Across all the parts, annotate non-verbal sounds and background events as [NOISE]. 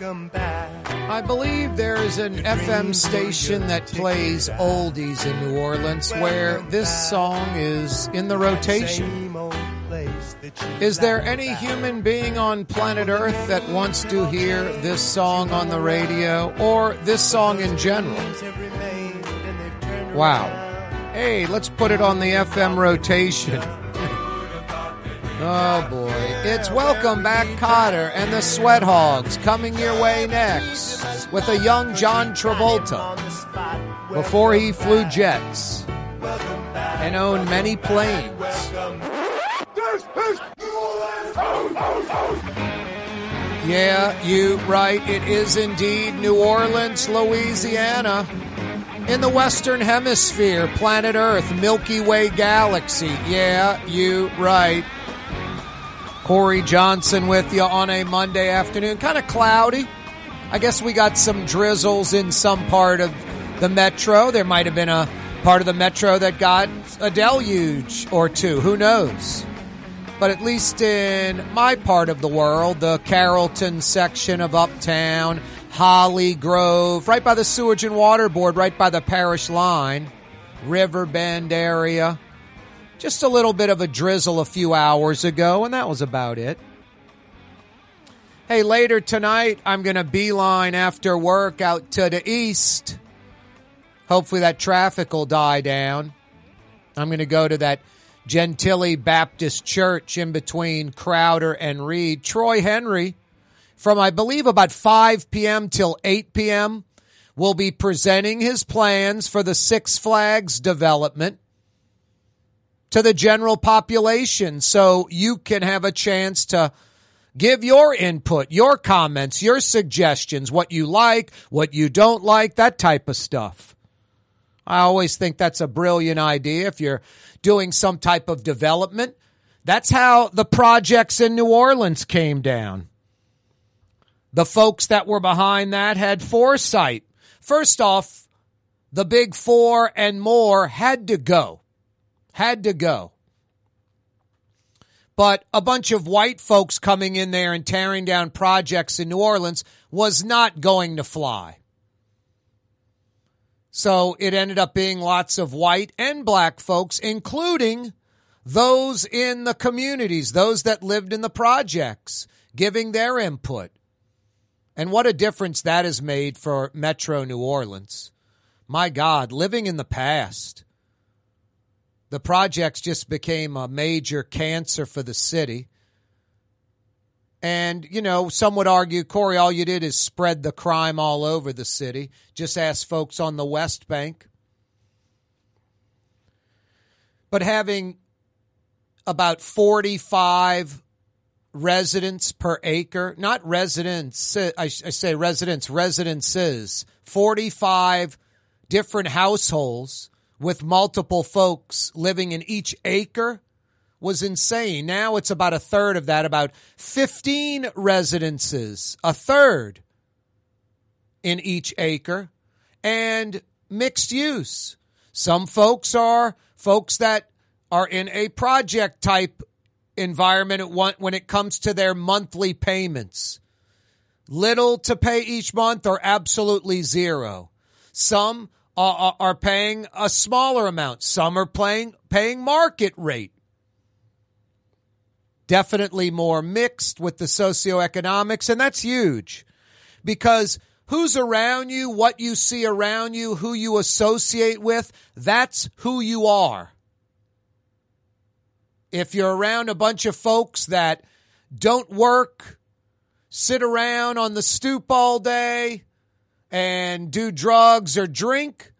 welcome back. I believe there is an FM station that plays oldies in New Orleans where this song is in the rotation. Same old place that you Is there any human being on planet Earth that wants to hear this song on the radio or this song in general? have remained and they've turned Wow. Hey, let's put it on the FM rotation. [LAUGHS] Oh boy. It's Welcome Back Kotter and the Sweat Hogs coming your way next with a young John Travolta before he flew jets and owned many planes. Yeah, you right. It is indeed New Orleans, Louisiana. In the Western Hemisphere, planet Earth, Milky Way galaxy. Yeah, you right. Kaare Johnson with you on a Monday afternoon. Kind of cloudy. I guess we got some drizzles in some part of the metro. There might have been a part of the metro that got a deluge or two. Who knows? But at least in my part of the world, the Carrollton section of Uptown, Holly Grove, right by the Sewage and Water Board, right by the parish line, Riverbend area. Just a little bit of a drizzle a few hours ago, and that was about it. Hey, later tonight, I'm going to beeline after work out to the east. Hopefully, that traffic will die down. I'm going to go to that Gentilly Baptist Church in between Crowder and Read. Troy Henry, from I believe about 5 p.m. till 8 p.m., will be presenting his plans for the Six Flags development to the general population so you can have a chance to give your input, your comments, your suggestions, what you like, what you don't like, that type of stuff. I always think that's a brilliant idea if you're doing some type of development. That's how the projects in New Orleans came down. The folks that were behind that had foresight. First off, the big four and more had to go. Had to go. But a bunch of white folks coming in there and tearing down projects in New Orleans was not going to fly. So it ended up being lots of white and black folks, including those in the communities, those that lived in the projects, giving their input. And what a difference that has made for Metro New Orleans. My God, living in the past. The projects just became a major cancer for the city. And, you know, some would argue, Kaare, all you did is spread the crime all over the city. Just ask folks on the West Bank. But having about 45 residents per acre, not residents, I, say residents, residences, 45 different households with multiple folks living in each acre was insane. Now it's about a third of that, about 15 residences, a third in each acre, and mixed use. Some folks are folks that are in a project type environment when it comes to their monthly payments. Little to pay each month or absolutely zero. Some are, are paying a smaller amount. Some are paying, paying market rate definitely more mixed with the socioeconomics, and that's huge because who's around you, what you see around you, who you associate with, that's who you are. If you're around a bunch of folks that don't work, sit around on the stoop all day, and do drugs or drink,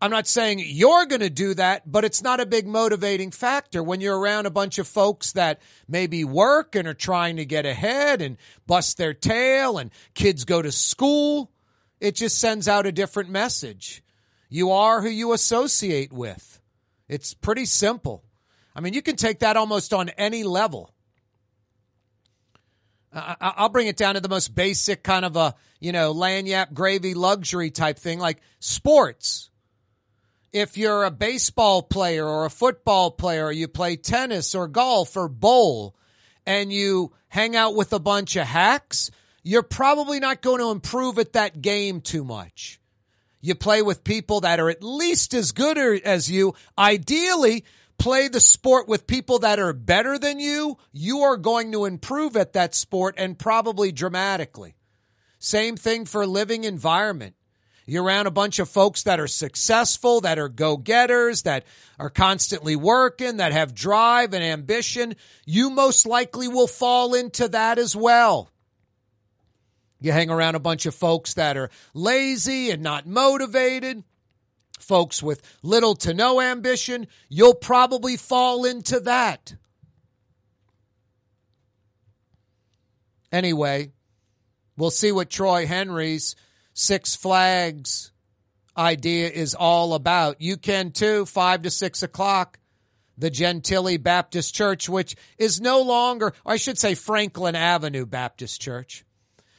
I'm not saying you're going to do that, but it's not a big motivating factor when you're around a bunch of folks that maybe work and are trying to get ahead and bust their tail and kids go to school. It just sends out a different message. You are who you associate with. It's pretty simple. I mean, you can take that almost on any level. I'll bring it down to the most basic kind of a, you know, lagniappe gravy luxury type thing like sports if you're a baseball player or a football player, or you play tennis or golf or bowl, and you hang out with a bunch of hacks, you're probably not going to improve at that game too much. You play with people that are at least as good as you. Ideally, play the sport with people that are better than you. You are going to improve at that sport and probably dramatically. Same thing for living environment. You're around a bunch of folks that are successful, that are go getters, that are constantly working, that have drive and ambition. You most likely will fall into that as well. You hang around a bunch of folks that are lazy and not motivated, folks with little to no ambition, you'll probably fall into that. Anyway, we'll see what Troy Henry's Six Flags idea is all about. You can too, five to six o'clock. The Gentilly Baptist Church, which is no longer, I should say Franklin Avenue Baptist Church.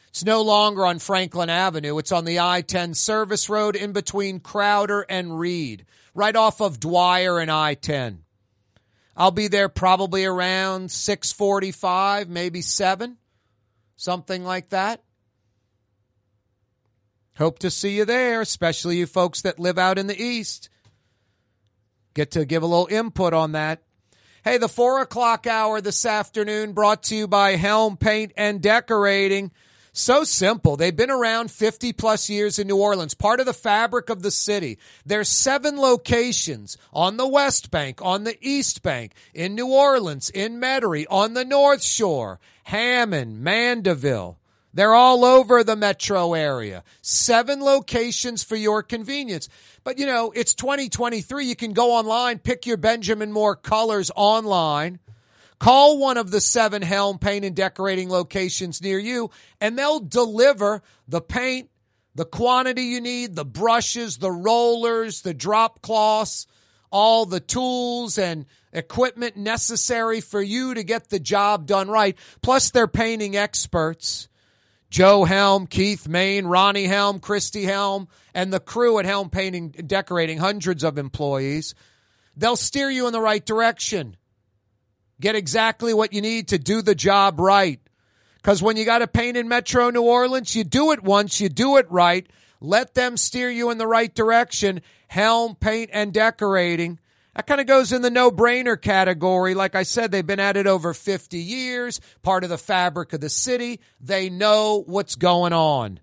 It's no longer on Franklin Avenue. It's on the I 10 service road in between Crowder and Read, right off of Dwyer and I 10. I'll be there probably around 645, maybe 7, something like that. Hope to see you there, especially you folks that live out in the East. Get to give a little input on that. Hey, the four o'clock hour this afternoon brought to you by Helm Paint and Decorating. So simple. They've been around 50 plus years in New Orleans, part of the fabric of the city. There's seven locations on the West Bank, on the East Bank, in New Orleans, in Metairie, on the North Shore, Hammond, Mandeville. They're all over the metro area. Seven locations for your convenience. But you know, it's 2023. You can go online, pick your Benjamin Moore colors online. Call one of the seven Helm paint and decorating locations near you and they'll deliver the paint, the quantity you need, the brushes, the rollers, the drop cloths, all the tools and equipment necessary for you to get the job done right. Plus they're painting experts. Joe Helm, Keith Main, Ronnie Helm, Christy Helm, and the crew at Helm Painting and Decorating, hundreds of employees. They'll steer you in the right direction. Get exactly what you need to do the job right. Because when you got to paint in Metro New Orleans, you do it once, you do it right. Let them steer you in the right direction. Helm Paint and Decorating. That kind of goes in the no brainer category. Like I said, they've been at it over 50 years, part of the fabric of the city. They know what's going on.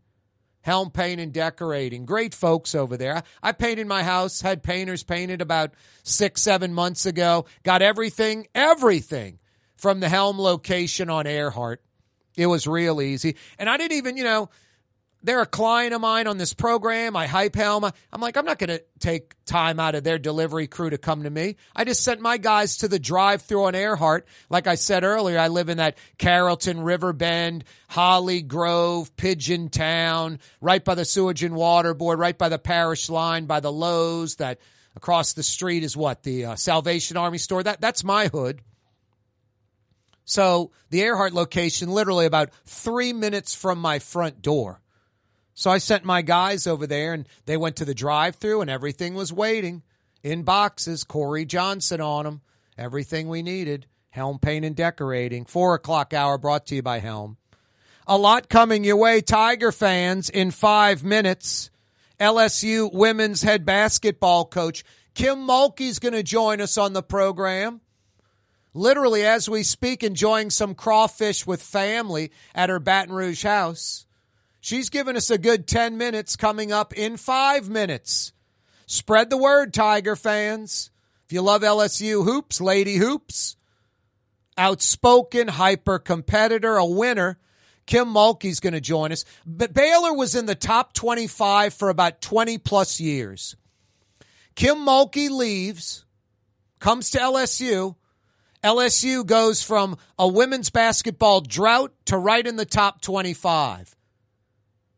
Helm Paint and Decorating. Great folks over there. I painted my house, had painters painted about six, seven months ago. Got everything, everything from the Helm location on Earhart. It was real easy. And I didn't even, you know, they're a client of mine on this program. I hype Helm. I'm like, I'm not going to take time out of their delivery crew to come to me. I just sent my guys to the drive through on Earhart. Like I said earlier, I live in that Carrollton, Riverbend, Holly Grove, Pigeon Town, right by the sewage and water board, right by the parish line, by the Lowe's that across the street is what the uh, Salvation Army store. That that's my hood. So the Earhart location, literally about three minutes from my front door. So I sent my guys over there and they went to the drive through and everything was waiting in boxes. Kaare Johnson on them. Everything we needed. Helm Paint and Decorating. Four o'clock hour brought to you by Helm. A lot coming your way, Tiger fans, in five minutes. LSU women's head basketball coach Kim Mulkey's going to join us on the program. Literally, as we speak, enjoying some crawfish with family at her Baton Rouge house. She's given us a good 10 minutes coming up in five minutes. Spread the word, Tiger fans. If you love LSU hoops, Lady Hoops, outspoken, hyper competitor, a winner, Kim Mulkey's going to join us. But Baylor was in the top 25 for about 20 plus years. Kim Mulkey leaves, comes to LSU. LSU goes from a women's basketball drought to right in the top 25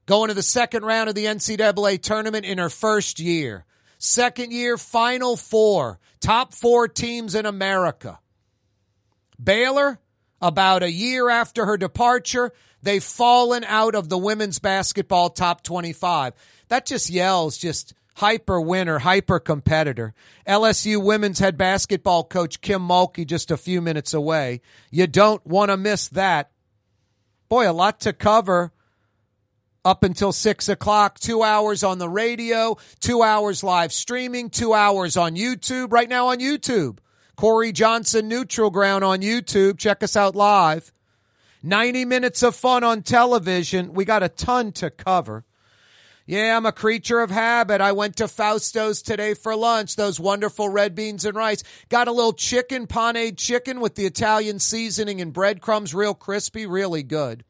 going to the second round of the NCAA tournament in her first year. Second year, Final Four, top four teams in America. Baylor, about a year after her departure, they've fallen out of the women's basketball top 25. That just yells just hyper winner, hyper competitor. LSU women's head basketball coach Kim Mulkey just a few minutes away. You don't want to miss that. Boy, a lot to cover up until six o'clock, two hours on the radio, two hours live streaming, two hours on YouTube, right now on YouTube. Kaare Johnson Neutral Ground on YouTube. Check us out live. 90 minutes of fun on television. We got a ton to cover. Yeah, I'm a creature of habit. I went to Fausto's today for lunch. Those wonderful red beans and rice. Got a little chicken, paneed chicken with the Italian seasoning and breadcrumbs, real crispy, really good.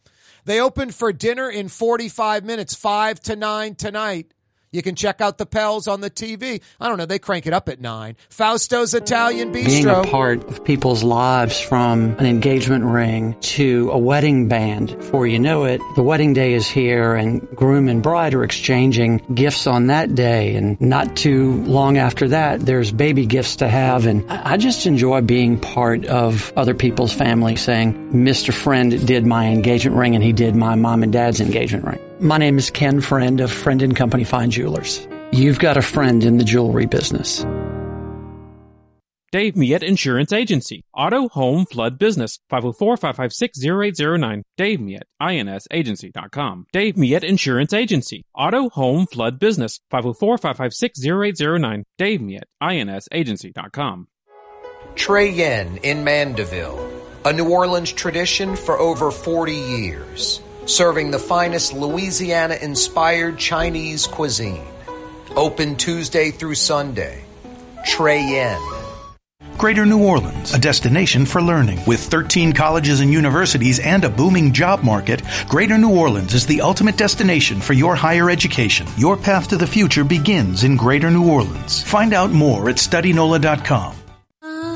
They open for dinner in 45 minutes, 5 to 9 tonight. You can check out the Pels on the TV. I don't know, they crank it up at 9. Fausto's Italian Bistro. Being a part of people's lives from an engagement ring to a wedding band. Before you know it, the wedding day is here and groom and bride are exchanging gifts on that day. And not too long after that, there's baby gifts to have. And I just enjoy being part of other people's family saying, Mr. Friend did my engagement ring and he did my mom and dad's engagement ring. My name is Ken Friend of Friend and Company Fine Jewelers. You've got a friend in the jewelry business. Dave Miette Insurance Agency. Auto, home, flood business. 504-556-0809. Dave Miette, insagency.com. Dave Miette Insurance Agency. Auto, home, flood business. 504-556-0809. Dave Miette, insagency.com. Trey Yuen in Mandeville, a New Orleans tradition for over 40 years, serving the finest Louisiana inspired Chinese cuisine. Open Tuesday through Sunday. Trey Yuen. Greater New Orleans, a destination for learning. With 13 colleges and universities and a booming job market, Greater New Orleans is the ultimate destination for your higher education. Your path to the future begins in Greater New Orleans. Find out more at studynola.com.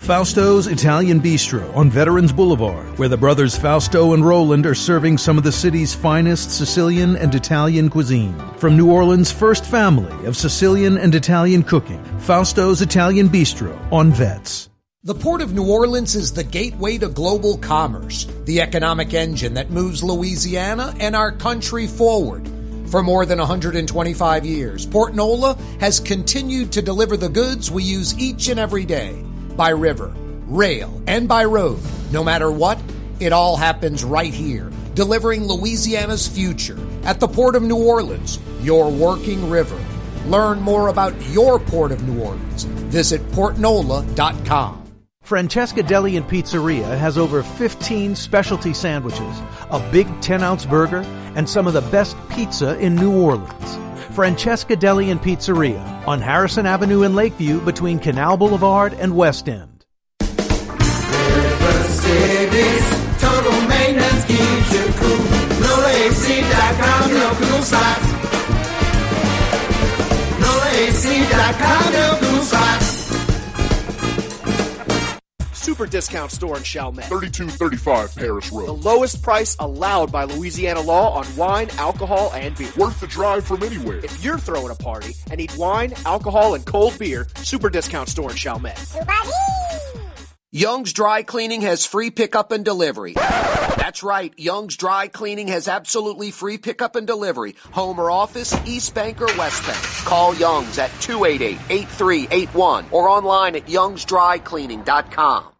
Fausto's Italian Bistro on Veterans Boulevard, where the brothers Fausto and Roland are serving some of the city's finest Sicilian and Italian cuisine. From New Orleans' first family of Sicilian and Italian cooking, Fausto's Italian Bistro on Vets. The Port of New Orleans is the gateway to global commerce, the economic engine that moves Louisiana and our country forward. For more than 125 years, Port Nola has continued to deliver the goods we use each and every day by river, rail, and by road. No matter what, it all happens right here, delivering Louisiana's future at the Port of New Orleans, your working river. Learn more about your Port of New Orleans. Visit portnola.com. Francesca Deli and Pizzeria has over 15 specialty sandwiches, a big 10 ounce burger, and some of the best pizza in New Orleans. Francesca Deli and Pizzeria on Harrison Avenue in Lakeview between Canal Boulevard and West End. Cool. No no cool Super discount store in Chalmette. 3235 Paris Road. The lowest price allowed by Louisiana law on wine, alcohol, and beer. Worth the drive from anywhere. If you're throwing a party and need wine, alcohol, and cold beer, super discount store in Chalmette. Young's Dry Cleaning has free pickup and delivery. That's right. Young's Dry Cleaning has absolutely free pickup and delivery. Home or office, East Bank or West Bank. Call Young's at 288-8381 or online at youngsdrycleaning.com.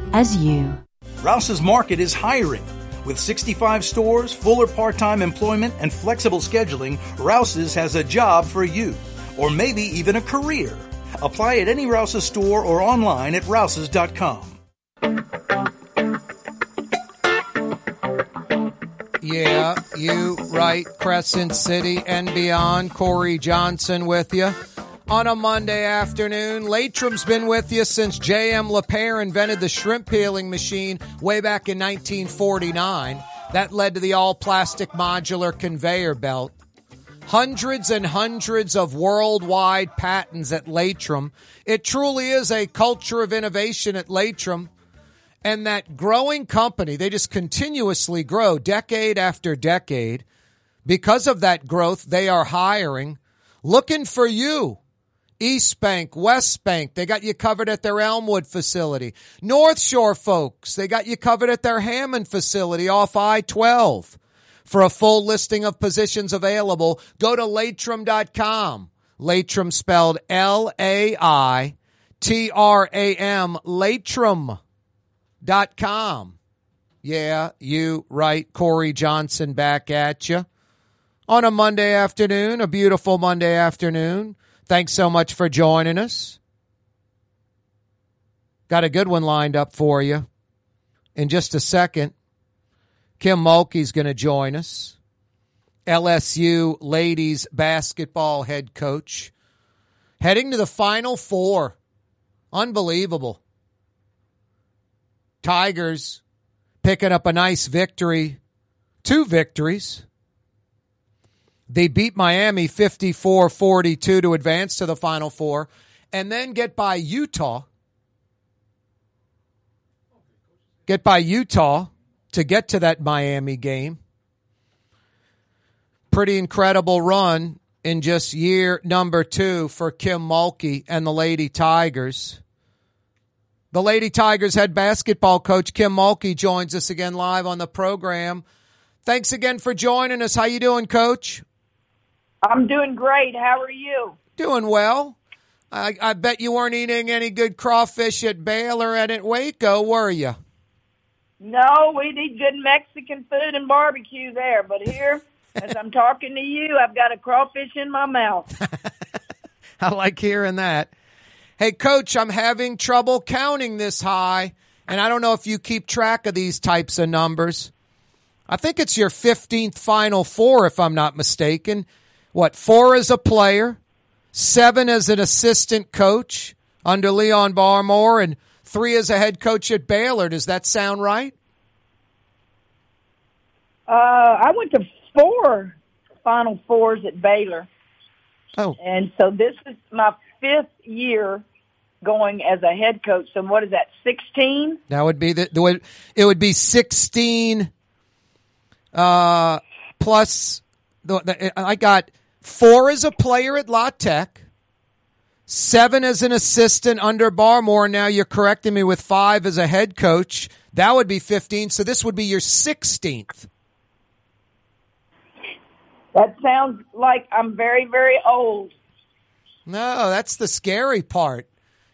as you. Rouse's Market is hiring. With 65 stores, fuller part time employment, and flexible scheduling, Rouse's has a job for you, or maybe even a career. Apply at any Rouse's store or online at rouses.com. Yeah, you right, Crescent City and beyond. Kaare Johnson with you on a Monday afternoon. Laitram's been with you since J.M. Lapeyre invented the shrimp peeling machine way back in 1949. That led to the all plastic modular conveyor belt. Hundreds and hundreds of worldwide patents at Laitram. It truly is a culture of innovation at Laitram. And that growing company, they just continuously grow decade after decade. Because of that growth, they are hiring, looking for you. East Bank, West Bank, they got you covered at their Elmwood facility. North Shore folks, they got you covered at their Hammond facility off I-12. For a full listing of positions available, go to laitram.com. Laitram spelled L-A-I-T-R-A-M, laitram dot com. Yeah, you right. Kaare Johnson back at you on a Monday afternoon, a beautiful Monday afternoon. Thanks so much for joining us. Got a good one lined up for you. In just a second, Kim Mulkey's going to join us. LSU ladies basketball head coach. Heading to the Final Four. Unbelievable. Tigers picking up a nice victory, two victories. They beat Miami 54 42 to advance to the Final Four and then get by Utah. Get by Utah to get to that Miami game. Pretty incredible run in just year number two for Kim Mulkey and the Lady Tigers. The Lady Tigers head basketball coach Kim Mulkey joins us again live on the program. Thanks again for joining us. How you doing, coach? I'm doing great. How are you? Doing well. I, I bet you weren't eating any good crawfish at Baylor and at Waco, were you? No, we eat good Mexican food and barbecue there, but here, [LAUGHS] as I'm talking to you, I've got a crawfish in my mouth. [LAUGHS] I like hearing that. Hey, coach, I'm having trouble counting this high, and I don't know if you keep track of these types of numbers. I think it's your 15th Final Four, if I'm not mistaken. What, four as a player, seven as an assistant coach under Leon Barmore, and three as a head coach at Baylor. Does that sound right? Uh, I went to four Final Fours at Baylor. Oh. And so this is my fifth year going as a head coach. So what is that, 16? That would be the, the way, it would be 16 uh, plus the, the, I got four as a player at La Tech, seven as an assistant under Barmore. Now you're correcting me with five as a head coach. That would be 15. So this would be your 16th. That sounds like I'm very, very old. No, that's the scary part.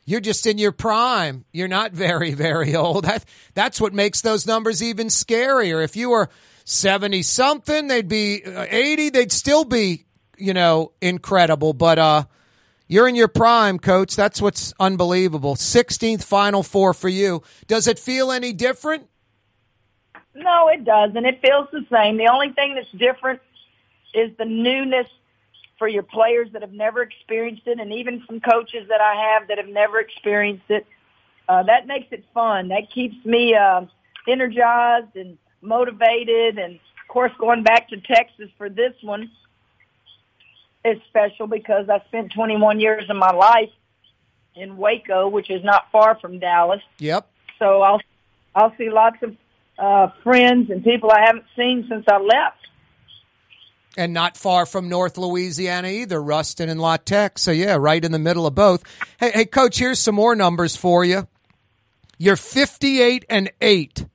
You're just in your prime. You're not very, very old. That, that's what makes those numbers even scarier. If you were 70 something, they'd be uh, 80, they'd still be, you know, incredible. But, uh, you're in your prime, coach. That's what's unbelievable. 16th final four for you. Does it feel any different? No, it doesn't. It feels the same. The only thing that's different is the newness for your players that have never experienced it and even some coaches that I have that have never experienced it. Uh, that makes it fun. That keeps me, uh, energized and motivated. And of course, going back to Texas for this one is special because I spent 21 years of my life in Waco, which is not far from Dallas. Yep. So I'll, I'll see lots of, uh, friends and people I haven't seen since I left. And not far from North Louisiana either, Ruston and La Tech. So yeah, right in the middle of both. Hey, hey, coach, here's some more numbers for you. You're 58 and 8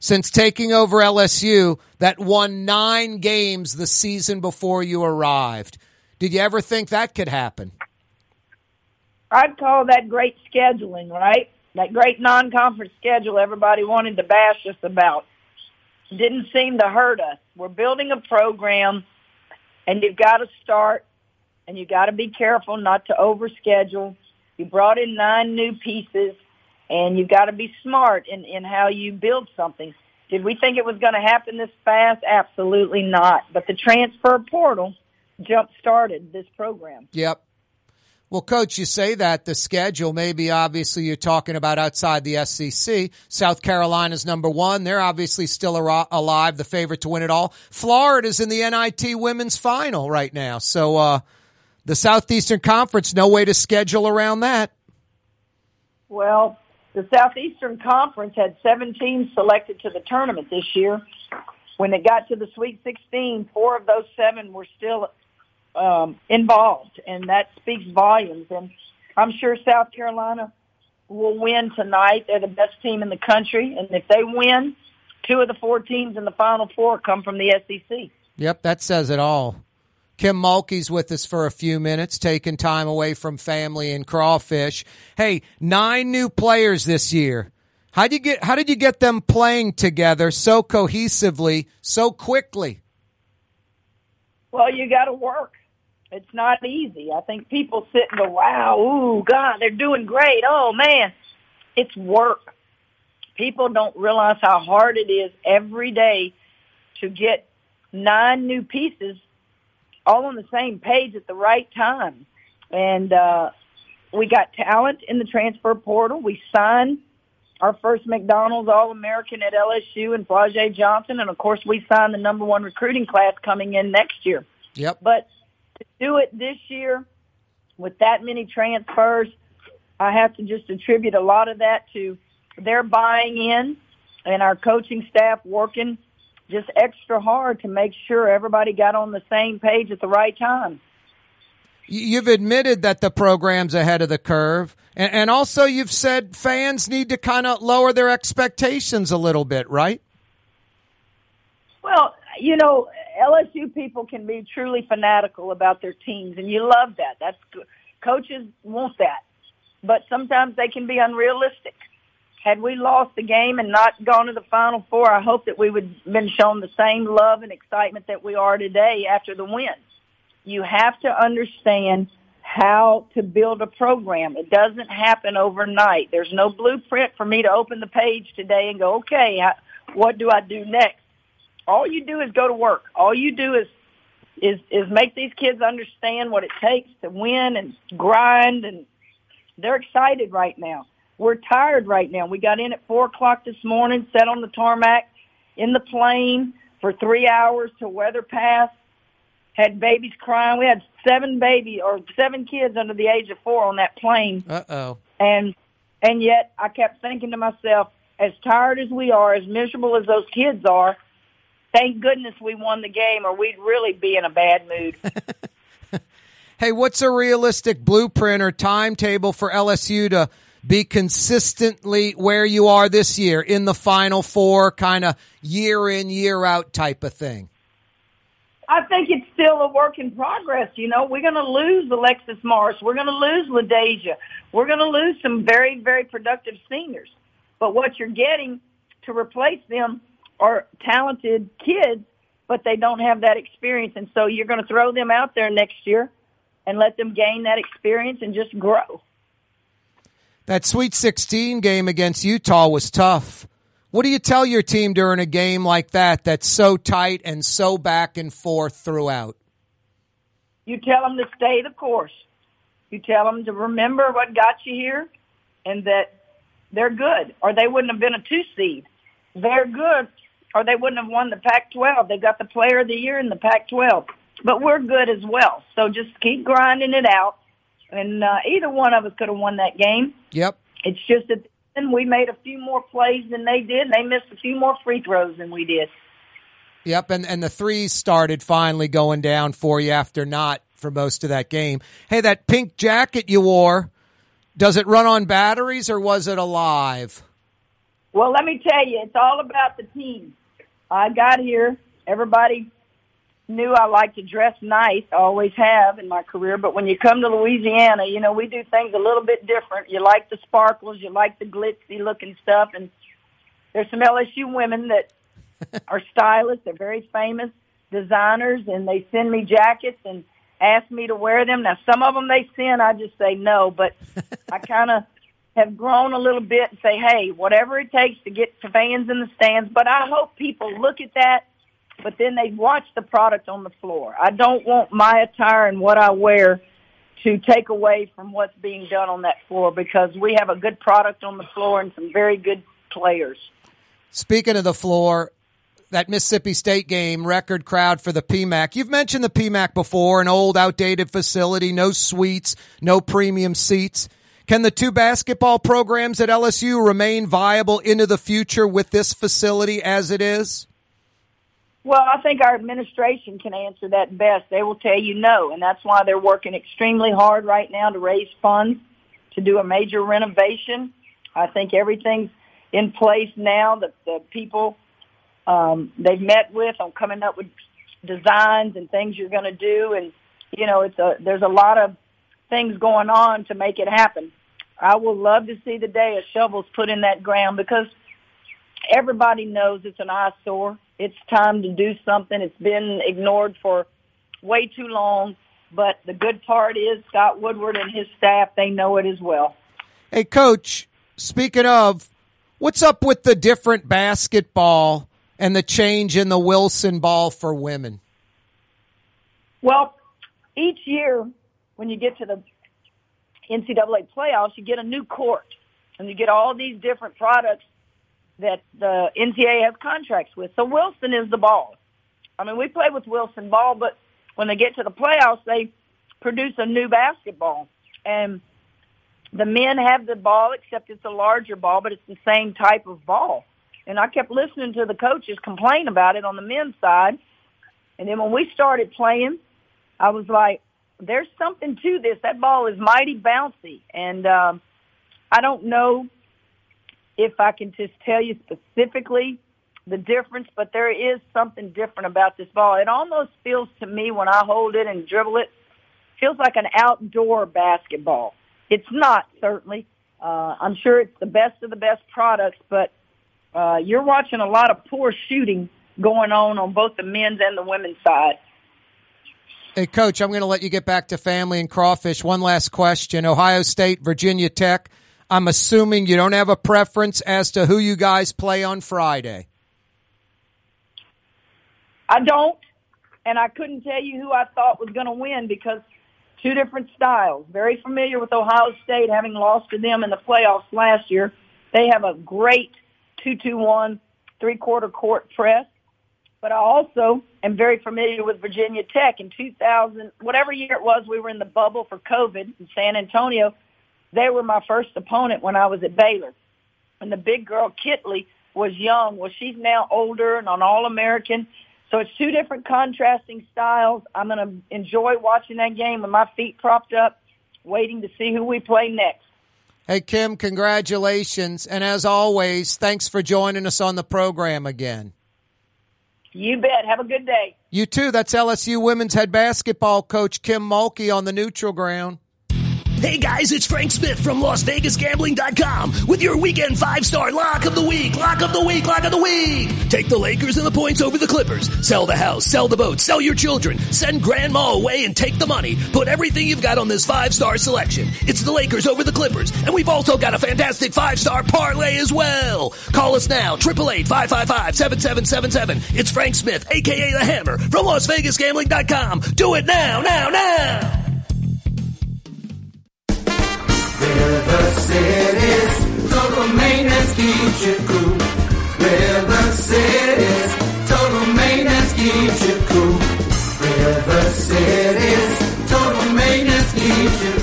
since taking over LSU that won nine games the season before you arrived. Did you ever think that could happen? I'd call that great scheduling, right? That great non-conference schedule everybody wanted to bash us about. Didn't seem to hurt us. We're building a program and you've got to start and you got to be careful not to overschedule. You brought in nine new pieces and you've got to be smart in, in how you build something. Did we think it was going to happen this fast? Absolutely not. But the transfer portal jump started this program. Yep. Well, coach, you say that the schedule, maybe obviously you're talking about outside the SEC. South Carolina's number one. They're obviously still alive, the favorite to win it all. Florida's in the NIT women's final right now. So, uh, the Southeastern Conference, no way to schedule around that. Well, the Southeastern Conference had seven teams selected to the tournament this year. When it got to the Sweet 16, four of those seven were still um, involved, and that speaks volumes. And I'm sure South Carolina will win tonight. They're the best team in the country, and if they win, two of the four teams in the Final Four come from the SEC. Yep, that says it all. Kim Mulkey's with us for a few minutes, taking time away from family and crawfish. Hey, nine new players this year. How did you get? How did you get them playing together so cohesively, so quickly? Well, you got to work. It's not easy. I think people sit and go, "Wow, ooh, God, they're doing great. Oh man, it's work." People don't realize how hard it is every day to get nine new pieces all on the same page at the right time. And uh, we got talent in the transfer portal. We signed our first McDonald's All-American at LSU and Flau'jae Johnson. And of course, we signed the number one recruiting class coming in next year. Yep. But to do it this year with that many transfers, I have to just attribute a lot of that to their buying in and our coaching staff working just extra hard to make sure everybody got on the same page at the right time. You've admitted that the program's ahead of the curve, and, and also you've said fans need to kind of lower their expectations a little bit, right? Well, you know, LSU people can be truly fanatical about their teams, and you love that. That's good. Coaches want that, but sometimes they can be unrealistic had we lost the game and not gone to the Final Four, I hope that we would have been shown the same love and excitement that we are today after the win. You have to understand how to build a program. It doesn't happen overnight. There's no blueprint for me to open the page today and go, okay, what do I do next? All you do is go to work. All you do is is is make these kids understand what it takes to win and grind and they're excited right now. We're tired right now. We got in at four o'clock this morning, sat on the tarmac in the plane for three hours to weather pass. Had babies crying. We had seven baby or seven kids under the age of four on that plane. Uh oh. And and yet I kept thinking to myself, as tired as we are, as miserable as those kids are, thank goodness we won the game, or we'd really be in a bad mood. [LAUGHS] hey, what's a realistic blueprint or timetable for LSU to be consistently where you are this year in the final four, kind of year in, year out type of thing? I think it's still a work in progress. You know, we're going to lose Alexis Morris. We're going to lose LaDazhia. We're going to lose some very, very productive seniors. But what you're getting to replace them are talented kids, but they don't have that experience. And so you're going to throw them out there next year and let them gain that experience and just grow. That Sweet 16 game against Utah was tough. What do you tell your team during a game like that that's so tight and so back and forth throughout? You tell them to stay the course. You tell them to remember what got you here and that they're good or they wouldn't have been a two seed. They're good or they wouldn't have won the Pac-12. They got the player of the year in the Pac-12. But we're good as well. So just keep grinding it out and uh, either one of us could have won that game. Yep. It's just that then we made a few more plays than they did. And they missed a few more free throws than we did. Yep, and and the threes started finally going down for you after not for most of that game. Hey, that pink jacket you wore, does it run on batteries or was it alive? Well, let me tell you, it's all about the team. I got here, everybody knew I like to dress nice. I always have in my career. But when you come to Louisiana, you know, we do things a little bit different. You like the sparkles, you like the glitzy looking stuff. And there's some LSU women that [LAUGHS] are stylists. They're very famous designers and they send me jackets and ask me to wear them. Now, some of them they send, I just say no, but I [LAUGHS] kind of have grown a little bit and say, hey, whatever it takes to get fans in the stands. But I hope people look at that, but then they watch the product on the floor. I don't want my attire and what I wear to take away from what's being done on that floor because we have a good product on the floor and some very good players. Speaking of the floor, that Mississippi State game, record crowd for the PMAC. You've mentioned the PMAC before, an old, outdated facility, no suites, no premium seats. Can the two basketball programs at LSU remain viable into the future with this facility as it is? Well, I think our administration can answer that best. They will tell you no, and that's why they're working extremely hard right now to raise funds to do a major renovation. I think everything's in place now. That the people um, they've met with on coming up with designs and things you're going to do, and you know, it's a there's a lot of things going on to make it happen. I would love to see the day a shovel's put in that ground because everybody knows it's an eyesore. It's time to do something. It's been ignored for way too long. But the good part is Scott Woodward and his staff, they know it as well. Hey, coach, speaking of, what's up with the different basketball and the change in the Wilson ball for women? Well, each year when you get to the NCAA playoffs, you get a new court and you get all these different products that the NCAA has contracts with. So Wilson is the ball. I mean, we play with Wilson ball, but when they get to the playoffs, they produce a new basketball. And the men have the ball, except it's a larger ball, but it's the same type of ball. And I kept listening to the coaches complain about it on the men's side. And then when we started playing, I was like, there's something to this. That ball is mighty bouncy. And um, I don't know if I can just tell you specifically the difference, but there is something different about this ball. It almost feels to me when I hold it and dribble it, feels like an outdoor basketball. It's not certainly. Uh, I'm sure it's the best of the best products, but uh, you're watching a lot of poor shooting going on on both the men's and the women's side. Hey, Coach, I'm going to let you get back to family and crawfish. One last question: Ohio State, Virginia Tech. I'm assuming you don't have a preference as to who you guys play on Friday. I don't, and I couldn't tell you who I thought was going to win because two different styles. Very familiar with Ohio State, having lost to them in the playoffs last year. They have a great two-two-one, three-quarter court press. But I also am very familiar with Virginia Tech in 2000, whatever year it was, we were in the bubble for COVID in San Antonio. They were my first opponent when I was at Baylor. And the big girl, Kitley, was young. Well, she's now older and an All-American. So it's two different contrasting styles. I'm going to enjoy watching that game with my feet propped up, waiting to see who we play next. Hey, Kim, congratulations. And as always, thanks for joining us on the program again. You bet. Have a good day. You too. That's LSU women's head basketball coach Kim Mulkey on the neutral ground. Hey guys, it's Frank Smith from LasVegasGambling.com with your weekend five star lock of the week, lock of the week, lock of the week. Take the Lakers and the points over the Clippers. Sell the house, sell the boat, sell your children, send grandma away and take the money. Put everything you've got on this five star selection. It's the Lakers over the Clippers, and we've also got a fantastic five star parlay as well. Call us now, 888-555-7777. It's Frank Smith, aka The Hammer from LasVegasGambling.com. Do it now, now, now! River City's total maintenance keeps you cool. River City's total maintenance keeps you cool. River City's total maintenance keeps you cool.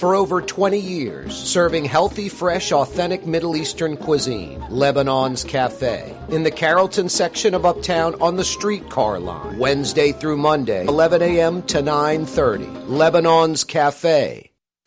For over 20 years, serving healthy, fresh, authentic Middle Eastern cuisine, Lebanon's Cafe. In the Carrollton section of Uptown on the streetcar line. Wednesday through Monday, 11 a.m. to 9.30. Lebanon's Cafe.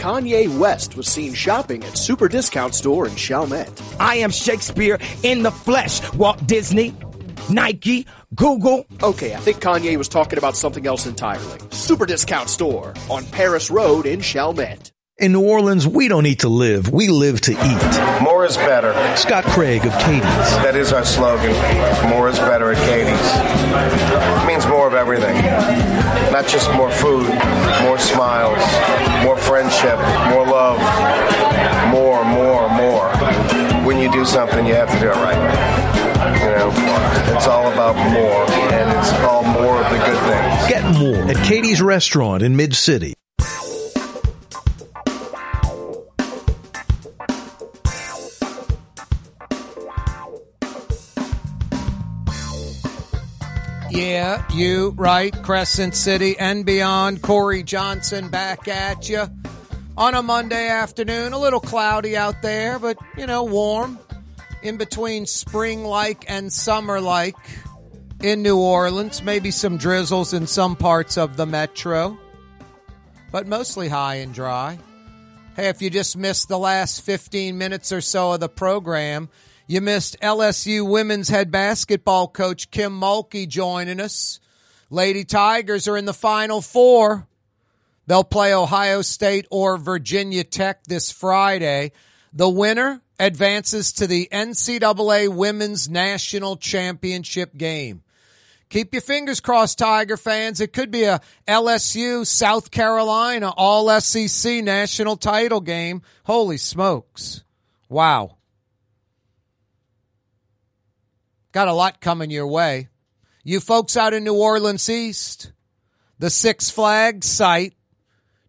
Kanye West was seen shopping at Super Discount Store in Chalmette. I am Shakespeare in the flesh. Walt Disney, Nike, Google. Okay, I think Kanye was talking about something else entirely. Super Discount Store on Paris Road in Chalmette. In New Orleans, we don't eat to live, we live to eat. More is better. Scott Craig of Katie's. That is our slogan. More is better at Katie's. Means more of everything. Not just more food, more smiles, more friendship, more love. More, more, more. When you do something, you have to do it right. You know, it's all about more, and it's all more of the good things. Get more at Katie's Restaurant in Mid City. Yeah, you, right. Crescent City and beyond. Kaare Johnson back at you on a Monday afternoon. A little cloudy out there, but, you know, warm. In between spring like and summer like in New Orleans. Maybe some drizzles in some parts of the metro, but mostly high and dry. Hey, if you just missed the last 15 minutes or so of the program, you missed LSU women's head basketball coach Kim Mulkey joining us. Lady Tigers are in the final four. They'll play Ohio State or Virginia Tech this Friday. The winner advances to the NCAA Women's National Championship game. Keep your fingers crossed, Tiger fans. It could be a LSU South Carolina all SEC national title game. Holy smokes. Wow. Got a lot coming your way. You folks out in New Orleans East, the Six Flags site,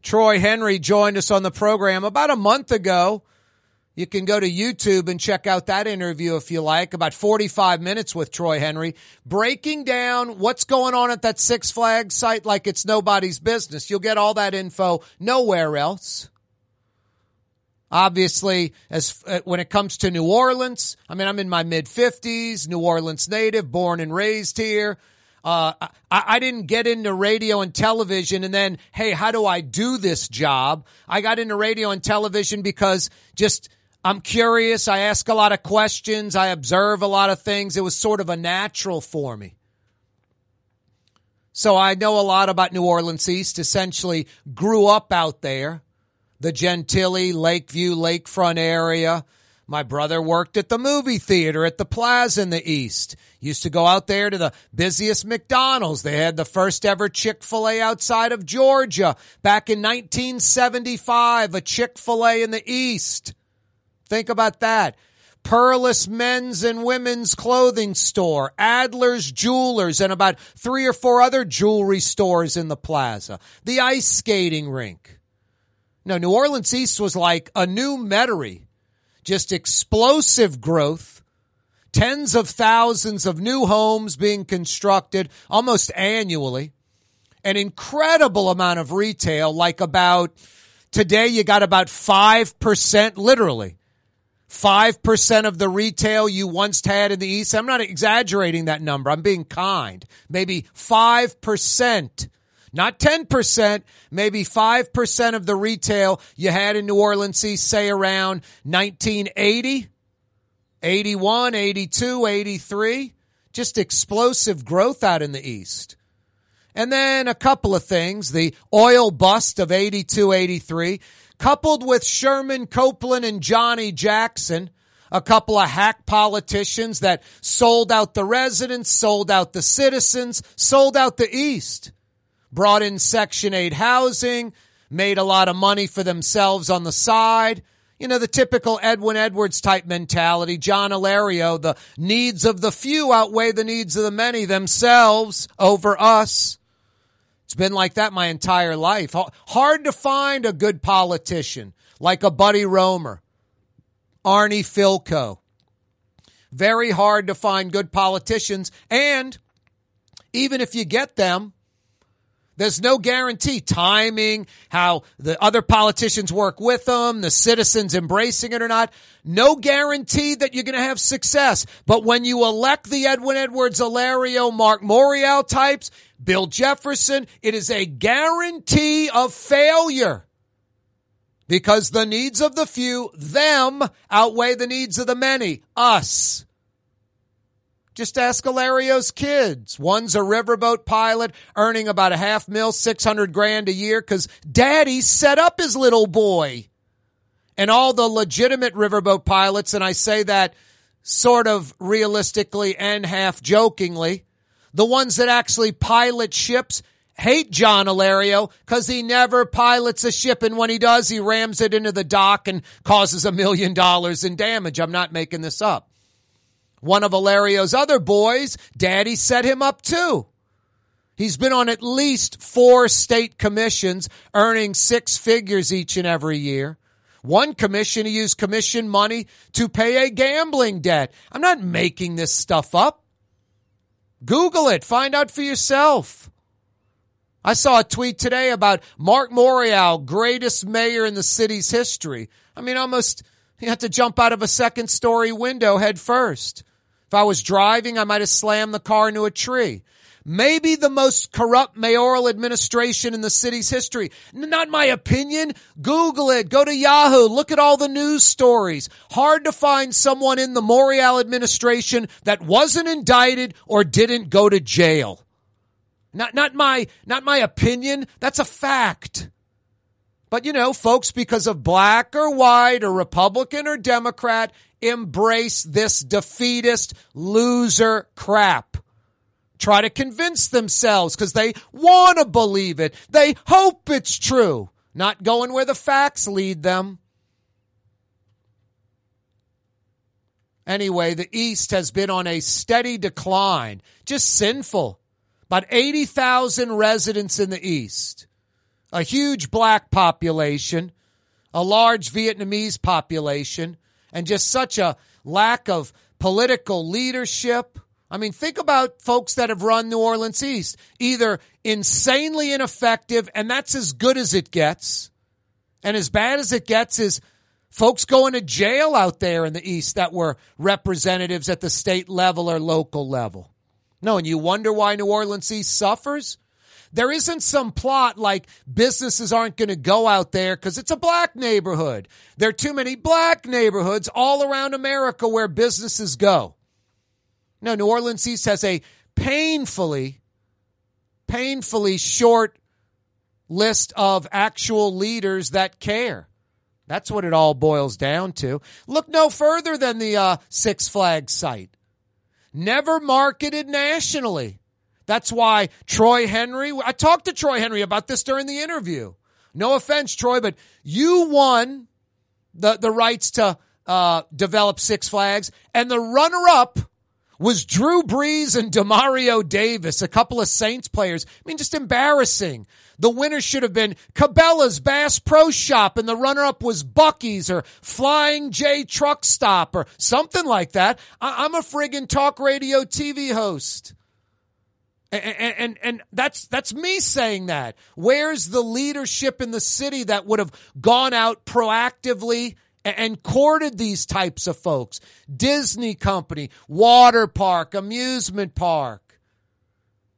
Troy Henry joined us on the program about a month ago. You can go to YouTube and check out that interview if you like, about 45 minutes with Troy Henry, breaking down what's going on at that Six Flags site like it's nobody's business. You'll get all that info nowhere else. Obviously, as uh, when it comes to New Orleans, I mean, I'm in my mid 50s, New Orleans native, born and raised here. Uh, I, I didn't get into radio and television and then, hey, how do I do this job? I got into radio and television because just I'm curious. I ask a lot of questions. I observe a lot of things. It was sort of a natural for me. So I know a lot about New Orleans East, essentially grew up out there the Gentilly, Lakeview, Lakefront area. My brother worked at the movie theater at the Plaza in the East. Used to go out there to the busiest McDonald's. They had the first ever Chick-fil-A outside of Georgia back in 1975, a Chick-fil-A in the East. Think about that. Pearlist men's and women's clothing store, Adler's Jewelers, and about three or four other jewelry stores in the plaza. The ice skating rink. No, New Orleans East was like a new Metairie, just explosive growth, tens of thousands of new homes being constructed almost annually, an incredible amount of retail, like about today you got about 5%, literally. 5% of the retail you once had in the East. I'm not exaggerating that number. I'm being kind. Maybe 5% not 10%, maybe 5% of the retail you had in New Orleans, say around 1980, 81, 82, 83. Just explosive growth out in the East. And then a couple of things. The oil bust of 82, 83, coupled with Sherman Copeland and Johnny Jackson, a couple of hack politicians that sold out the residents, sold out the citizens, sold out the East brought in Section 8 housing, made a lot of money for themselves on the side. You know, the typical Edwin Edwards type mentality. John Alario, the needs of the few outweigh the needs of the many themselves over us. It's been like that my entire life. Hard to find a good politician like a Buddy Roemer, Arnie Fielkow. Very hard to find good politicians. And even if you get them, there's no guarantee timing, how the other politicians work with them, the citizens embracing it or not. No guarantee that you're going to have success. But when you elect the Edwin Edwards, Alario, Mark Morial types, Bill Jefferson, it is a guarantee of failure. Because the needs of the few, them, outweigh the needs of the many, us. Just ask Alario's kids. One's a riverboat pilot earning about a half mil, 600 grand a year because daddy set up his little boy. And all the legitimate riverboat pilots, and I say that sort of realistically and half jokingly, the ones that actually pilot ships hate John Alario because he never pilots a ship. And when he does, he rams it into the dock and causes a million dollars in damage. I'm not making this up. One of Alario's other boys, Daddy set him up too. He's been on at least four state commissions, earning six figures each and every year. One commission, he used commission money to pay a gambling debt. I'm not making this stuff up. Google it. Find out for yourself. I saw a tweet today about Mark Morial, greatest mayor in the city's history. I mean, almost you had to jump out of a second story window head first. If I was driving, I might have slammed the car into a tree. Maybe the most corrupt mayoral administration in the city's history. Not my opinion. Google it. Go to Yahoo. Look at all the news stories. Hard to find someone in the Morial administration that wasn't indicted or didn't go to jail. Not, not my, not my opinion. That's a fact. But you know, folks, because of black or white or Republican or Democrat, embrace this defeatist loser crap. Try to convince themselves because they want to believe it. They hope it's true, not going where the facts lead them. Anyway, the East has been on a steady decline, just sinful. About 80,000 residents in the East, a huge black population, a large Vietnamese population, and just such a lack of political leadership. I mean, think about folks that have run New Orleans East. Either insanely ineffective, and that's as good as it gets, and as bad as it gets is folks going to jail out there in the East that were representatives at the state level or local level. No, and you wonder why New Orleans East suffers? There isn't some plot like businesses aren't going to go out there because it's a black neighborhood. There are too many black neighborhoods all around America where businesses go. No, New Orleans East has a painfully, painfully short list of actual leaders that care. That's what it all boils down to. Look no further than the uh, Six Flags site. Never marketed nationally. That's why Troy Henry, I talked to Troy Henry about this during the interview. No offense, Troy, but you won the, the rights to uh, develop Six Flags, and the runner up was Drew Brees and Demario Davis, a couple of Saints players. I mean, just embarrassing. The winner should have been Cabela's Bass Pro Shop, and the runner up was Buc-ee's or Flying J Truck Stop or something like that. I- I'm a friggin' talk radio TV host. And, and, and that's that's me saying that. Where's the leadership in the city that would have gone out proactively and courted these types of folks? Disney company, water park, amusement park.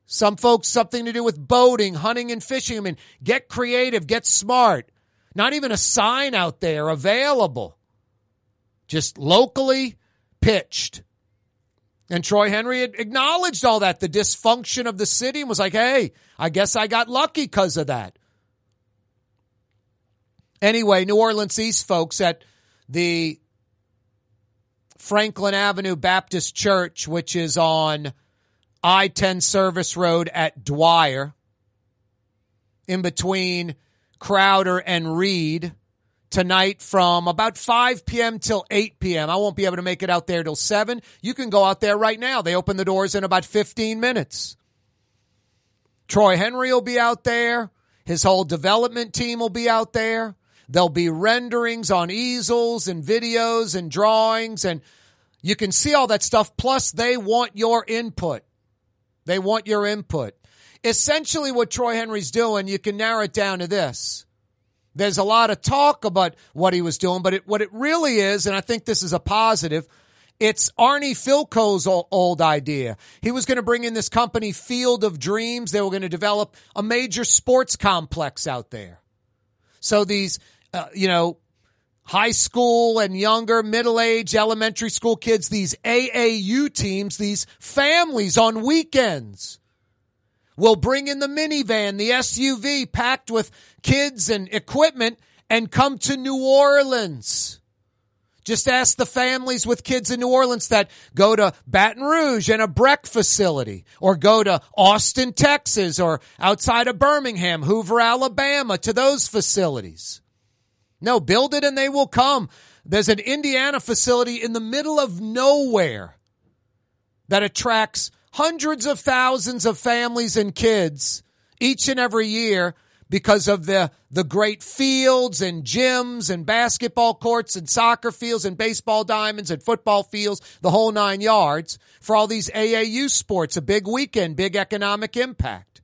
Some folks something to do with boating, hunting and fishing. I mean, get creative, get smart. Not even a sign out there available. Just locally pitched. And Troy Henry had acknowledged all that, the dysfunction of the city, and was like, hey, I guess I got lucky because of that. Anyway, New Orleans East folks at the Franklin Avenue Baptist Church, which is on I 10 Service Road at Dwyer, in between Crowder and Read tonight from about 5 p.m. till 8 p.m. I won't be able to make it out there till 7. You can go out there right now. They open the doors in about 15 minutes. Troy Henry will be out there. His whole development team will be out there. There'll be renderings on easels and videos and drawings, and you can see all that stuff. Plus, they want your input. They want your input. Essentially, what Troy Henry's doing, you can narrow it down to this. There's a lot of talk about what he was doing, but it, what it really is, and I think this is a positive, it's Arnie Fielkow's old idea. He was going to bring in this company, Field of Dreams. They were going to develop a major sports complex out there. So these, uh, you know, high school and younger, middle age, elementary school kids, these AAU teams, these families on weekends will bring in the minivan, the SUV packed with kids and equipment and come to New Orleans. Just ask the families with kids in New Orleans that go to Baton Rouge and a BREC facility or go to Austin, Texas or outside of Birmingham, Hoover, Alabama to those facilities. No, build it and they will come. There's an Indiana facility in the middle of nowhere that attracts hundreds of thousands of families and kids each and every year because of the, the great fields and gyms and basketball courts and soccer fields and baseball diamonds and football fields, the whole nine yards for all these AAU sports, a big weekend, big economic impact.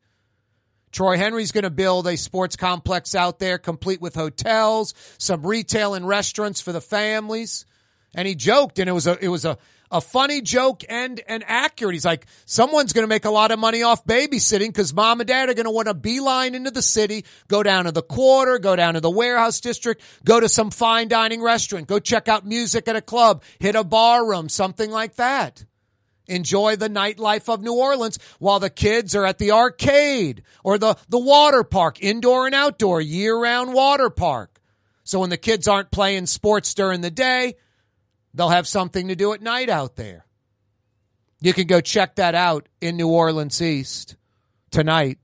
Troy Henry's going to build a sports complex out there complete with hotels, some retail and restaurants for the families. And he joked and it was a, it was a, a funny joke and and accurate. He's like, someone's going to make a lot of money off babysitting because mom and dad are going to want to beeline into the city, go down to the quarter, go down to the warehouse district, go to some fine dining restaurant, go check out music at a club, hit a bar room, something like that. Enjoy the nightlife of New Orleans while the kids are at the arcade or the, the water park, indoor and outdoor, year round water park. So when the kids aren't playing sports during the day, They'll have something to do at night out there. You can go check that out in New Orleans East tonight.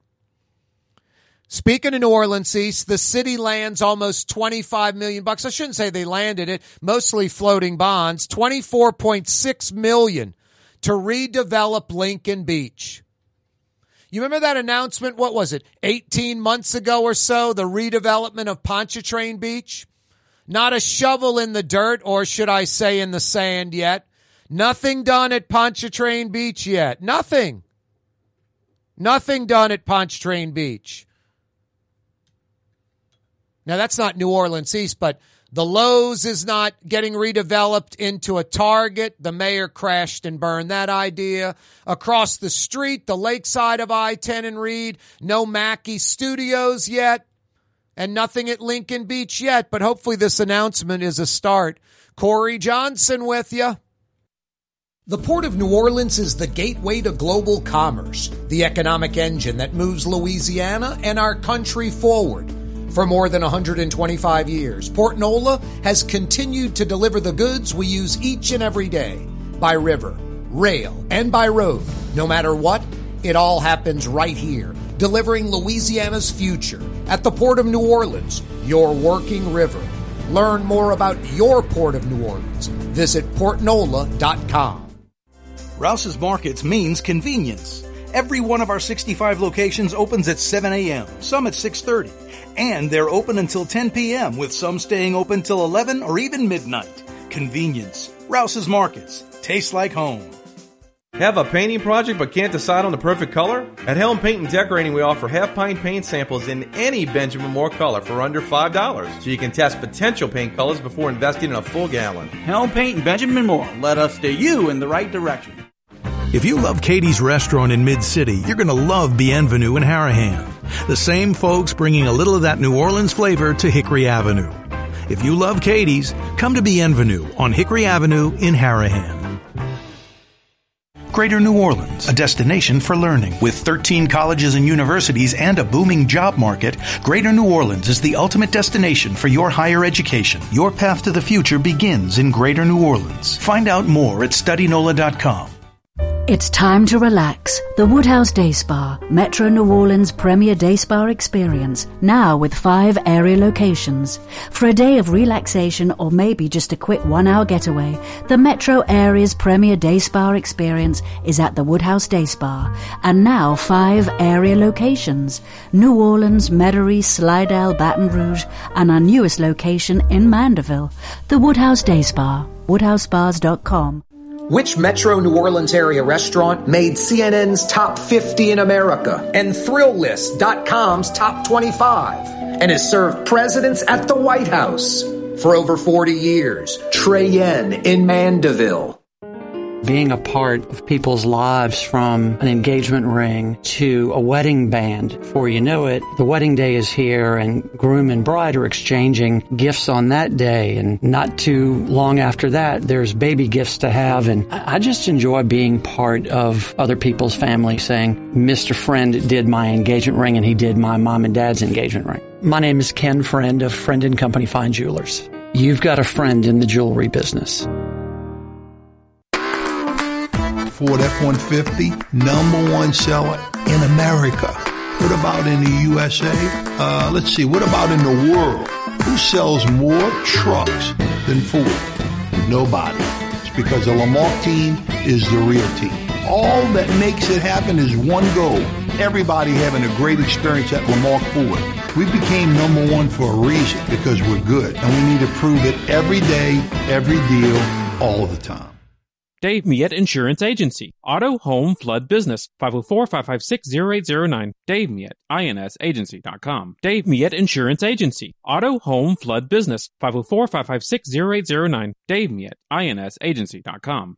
Speaking of New Orleans East, the city lands almost 25 million bucks. I shouldn't say they landed it, mostly floating bonds, 24.6 million to redevelop Lincoln Beach. You remember that announcement? What was it? 18 months ago or so, the redevelopment of Pontchartrain Beach? Not a shovel in the dirt, or should I say in the sand yet. Nothing done at Pontchartrain Beach yet. Nothing. Nothing done at Pontchartrain Beach. Now that's not New Orleans East, but the Lowe's is not getting redeveloped into a Target. The mayor crashed and burned that idea. Across the street, the lakeside of I-10 and Read, no Mackey Studios yet and nothing at Lincoln Beach yet, but hopefully this announcement is a start. Kaare Johnson with you. The Port of New Orleans is the gateway to global commerce, the economic engine that moves Louisiana and our country forward. For more than 125 years, Port Nola has continued to deliver the goods we use each and every day by river, rail, and by road. No matter what, it all happens right here delivering Louisiana's future at the Port of New Orleans, your working river. Learn more about your Port of New Orleans. Visit portnola.com. Rouse's Markets means convenience. Every one of our 65 locations opens at 7 a.m., some at 6:30, and they're open until 10 p.m. with some staying open till 11 or even midnight. Convenience. Rouse's Markets. Tastes like home. Have a painting project but can't decide on the perfect color? At Helm Paint and Decorating, we offer half pint paint samples in any Benjamin Moore color for under $5, so you can test potential paint colors before investing in a full gallon. Helm Paint and Benjamin Moore, let us steer you in the right direction. If you love Katie's restaurant in Mid City, you're going to love Bienvenue in Harahan. The same folks bringing a little of that New Orleans flavor to Hickory Avenue. If you love Katie's, come to Bienvenue on Hickory Avenue in Harahan. Greater New Orleans, a destination for learning. With 13 colleges and universities and a booming job market, Greater New Orleans is the ultimate destination for your higher education. Your path to the future begins in Greater New Orleans. Find out more at studynola.com. It's time to relax. The Woodhouse Day Spa, Metro New Orleans' premier day spa experience, now with five area locations. For a day of relaxation or maybe just a quick one hour getaway, the Metro area's premier day spa experience is at the Woodhouse Day Spa, and now five area locations New Orleans, Metairie, Slidell, Baton Rouge, and our newest location in Mandeville, the Woodhouse Day Spa, woodhousespas.com. Which Metro New Orleans area restaurant made CNN's top 50 in America and Thrillist.com's top 25 and has served presidents at the White House for over 40 years? Trey Yuen in Mandeville. Being a part of people's lives from an engagement ring to a wedding band. Before you know it, the wedding day is here and groom and bride are exchanging gifts on that day. And not too long after that, there's baby gifts to have. And I just enjoy being part of other people's family saying, Mr. Friend did my engagement ring and he did my mom and dad's engagement ring. My name is Ken Friend of Friend and Company Fine Jewelers. You've got a friend in the jewelry business. Ford F-150, number one seller in America. What about in the USA? Uh, let's see, what about in the world? Who sells more trucks than Ford? Nobody. It's because the Lamarque team is the real team. All that makes it happen is one goal. Everybody having a great experience at Lamarque Ford. We became number one for a reason because we're good and we need to prove it every day, every deal, all the time. Dave Miet Insurance Agency. Auto, home, flood, business. 504-556-0809. Dave Miet, insagency.com. Dave Miet Insurance Agency. Auto, home, flood, business. 504-556-0809. Dave Miet, insagency.com.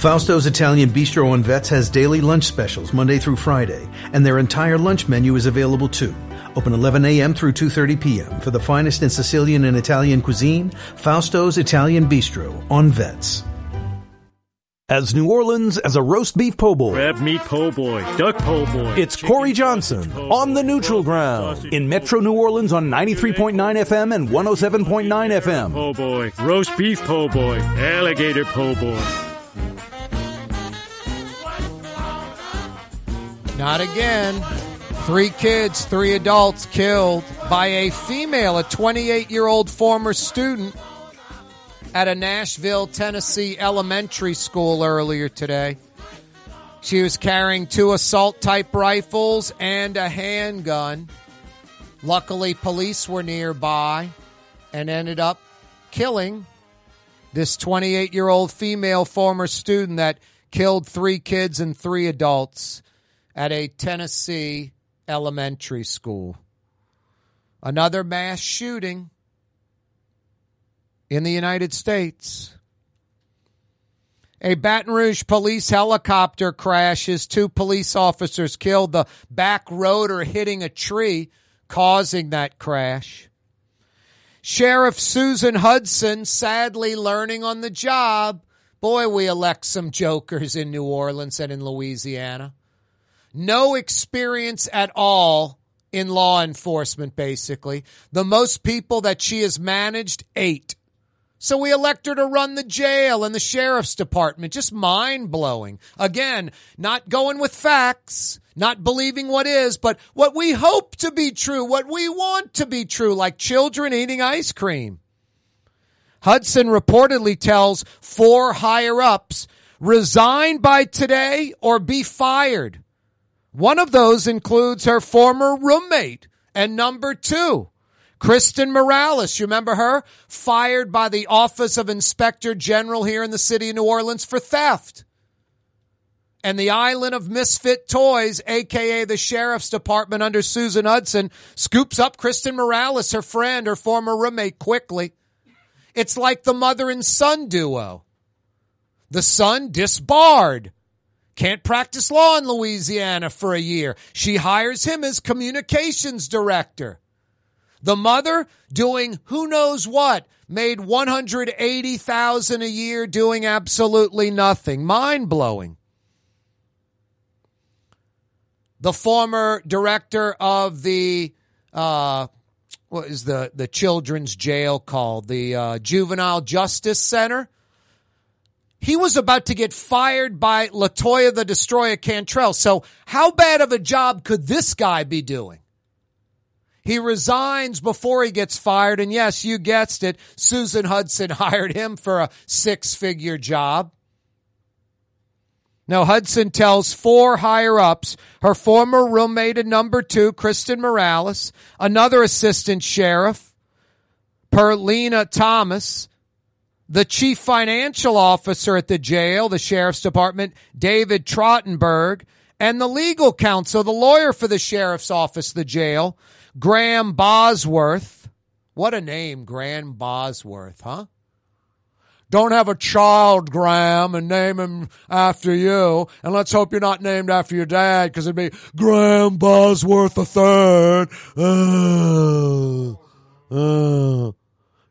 Fausto's Italian Bistro on Vets has daily lunch specials Monday through Friday, and their entire lunch menu is available too. Open 11 a.m. through 2.30 p.m. For the finest in Sicilian and Italian cuisine, Fausto's Italian Bistro on Vets. As New Orleans as a roast beef po' boy. Crab meat po' boy, duck po' boy. It's Kaare Johnson on the neutral ground in Metro New Orleans on 93.9 FM and 107.9 FM. Po' boy, roast beef po' boy, alligator po' boy. Not again. Three kids, three adults killed by a female, a 28 year old former student at a Nashville, Tennessee elementary school earlier today. She was carrying two assault type rifles and a handgun. Luckily, police were nearby and ended up killing this 28 year old female former student that killed three kids and three adults at a Tennessee elementary school. Another mass shooting in the United States. A Baton Rouge police helicopter crashes. Two police officers killed. The back rotor hitting a tree, causing that crash. Sheriff Susan Hutson sadly learning on the job. Boy, we elect some jokers in New Orleans and in Louisiana. No experience at all in law enforcement, basically. The most people that she has managed, eight. So we elect her to run the jail and the sheriff's department. Just mind blowing. Again, not going with facts, not believing what is, but what we hope to be true, what we want to be true, like children eating ice cream. Hutson reportedly tells four higher ups resign by today or be fired. One of those includes her former roommate and number two. Kristen Morales, you remember her? Fired by the Office of Inspector General here in the city of New Orleans for theft. And the island of misfit toys, aka the sheriff's department under Susan Hutson, scoops up Kristen Morales, her friend, her former roommate, quickly. It's like the mother and son duo. The son disbarred Can't practice law in Louisiana for a year. She hires him as communications director. The mother doing who knows what, made 180,000 a year doing absolutely nothing. Mind blowing. The former director of the uh, what is the the children's jail called? The uh, Juvenile Justice Center. He was about to get fired by Latoya the Destroyer Cantrell. So how bad of a job could this guy be doing? He resigns before he gets fired. And yes, you guessed it. Susan Hutson [LAUGHS] hired him for a six figure job. Now, Hutson tells four higher ups, her former roommate and number two, Kristen Morales, another assistant sheriff, Perlina Thomas, the chief financial officer at the jail, the sheriff's department, David Trottenberg, and the legal counsel, the lawyer for the sheriff's office, the jail, Graham Bosworth. What a name, Graham Bosworth, huh? Don't have a child, Graham, and name him after you. And let's hope you're not named after your dad, because it'd be Graham Bosworth III. Uh, uh.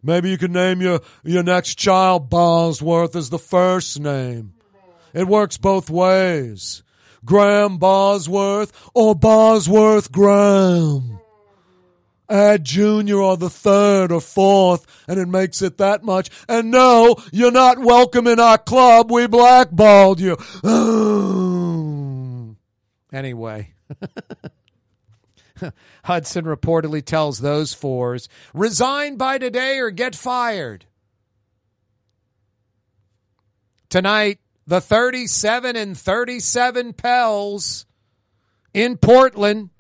Maybe you can name your, your next child Bosworth as the first name. It works both ways. Graham Bosworth or Bosworth Graham. Add junior or the third or fourth, and it makes it that much. And no, you're not welcome in our club. We blackballed you. [GASPS] anyway. [LAUGHS] [LAUGHS] Hutson reportedly tells those fours, resign by today or get fired. Tonight, the 37 and 37 Pels in Portland,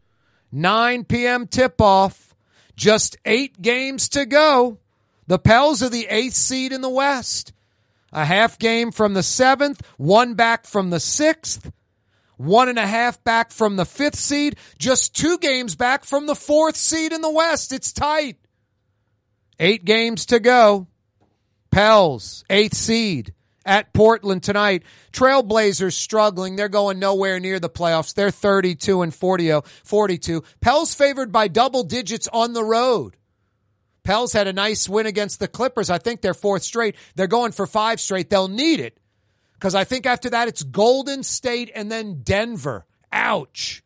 9 p.m. tip off. Just eight games to go. The Pels are the eighth seed in the West. A half game from the seventh, one back from the sixth, one and a half back from the fifth seed, just two games back from the fourth seed in the West. It's tight. Eight games to go. Pels, eighth seed at Portland tonight. Trailblazers struggling. They're going nowhere near the playoffs. They're 32 and 40, 42. Pels favored by double digits on the road. Pels had a nice win against the Clippers. I think they're fourth straight. They're going for five straight. They'll need it because I think after that it's Golden State and then Denver. Ouch.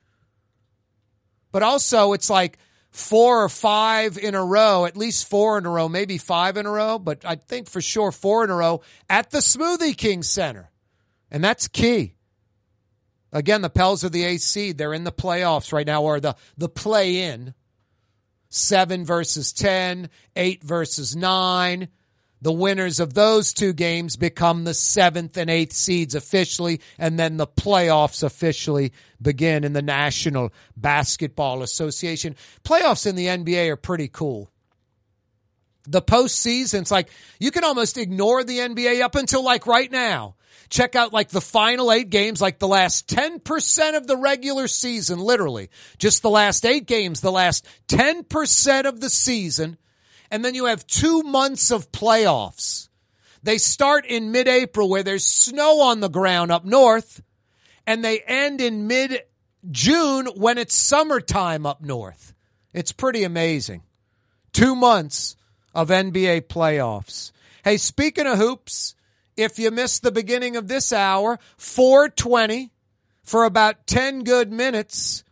But also it's like four or five in a row, at least four in a row, maybe five in a row, but I think for sure four in a row at the Smoothie King Center. And that's key. Again, the Pels are the eighth seed. They're in the playoffs right now, or the, the play in. Seven versus ten, eight versus nine. The winners of those two games become the seventh and eighth seeds officially, and then the playoffs officially begin in the National Basketball Association. Playoffs in the NBA are pretty cool. The postseason, it's like you can almost ignore the NBA up until like right now. Check out like the final eight games, like the last 10% of the regular season, literally. Just the last eight games, the last 10% of the season and then you have two months of playoffs. They start in mid April where there's snow on the ground up north, and they end in mid June when it's summertime up north. It's pretty amazing. Two months of NBA playoffs. Hey, speaking of hoops, if you missed the beginning of this hour, 420 for about 10 good minutes.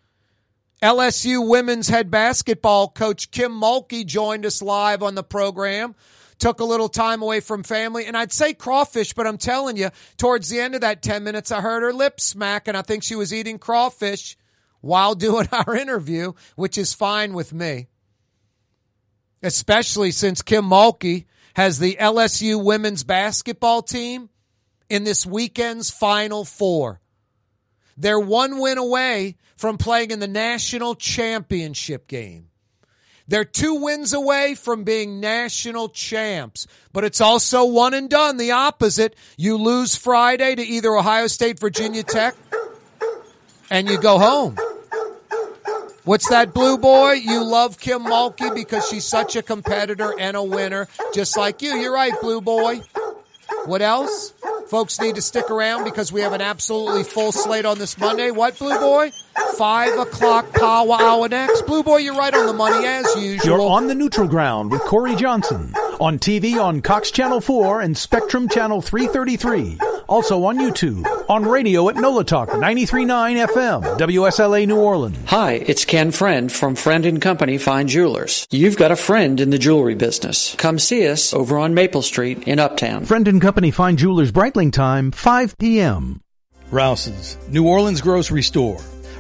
LSU women's head basketball coach Kim Mulkey joined us live on the program. Took a little time away from family, and I'd say crawfish, but I'm telling you, towards the end of that 10 minutes, I heard her lips smack, and I think she was eating crawfish while [LAUGHS] doing our interview, which is fine with me. Especially since Kim Mulkey has the LSU women's basketball team in this weekend's Final Four. They're one win away from playing in the national championship game. They're two wins away from being national champs, but it's also one and done. The opposite. You lose Friday to either Ohio State, Virginia Tech, and you go home. What's that, Blue Boy? You love Kim Mulkey because she's such a competitor and a winner, just like you. You're right, Blue Boy. What else? Folks need to stick around because we have an absolutely full slate on this Monday. What, Blue Boy? Five o'clock power hour next. Blue Boy, you're right on the money as usual. You're on the neutral ground with Kaare Johnson. On TV on Cox Channel 4 and Spectrum Channel 333. Also on YouTube. On radio at NOLA Talk 93.9 FM. WSLA New Orleans. Hi, it's Ken Friend from Friend and Company Fine Jewelers. You've got a friend in the jewelry business. Come see us over on Maple Street in Uptown. Friend and Company Fine Jewelers Breitling time 5 p.m. Rouse's, New Orleans grocery store.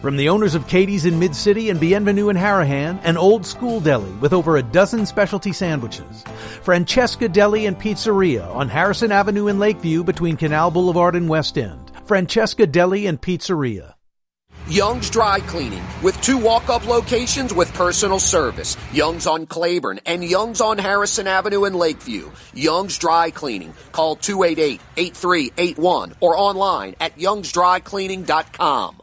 From the owners of Katie's in Mid City and Bienvenue in Harahan, an old school deli with over a dozen specialty sandwiches. Francesca Deli and Pizzeria on Harrison Avenue in Lakeview between Canal Boulevard and West End. Francesca Deli and Pizzeria. Young's Dry Cleaning with two walk-up locations with personal service. Young's on Claiborne and Young's on Harrison Avenue in Lakeview. Young's Dry Cleaning. Call 288-8381 or online at youngsdrycleaning.com.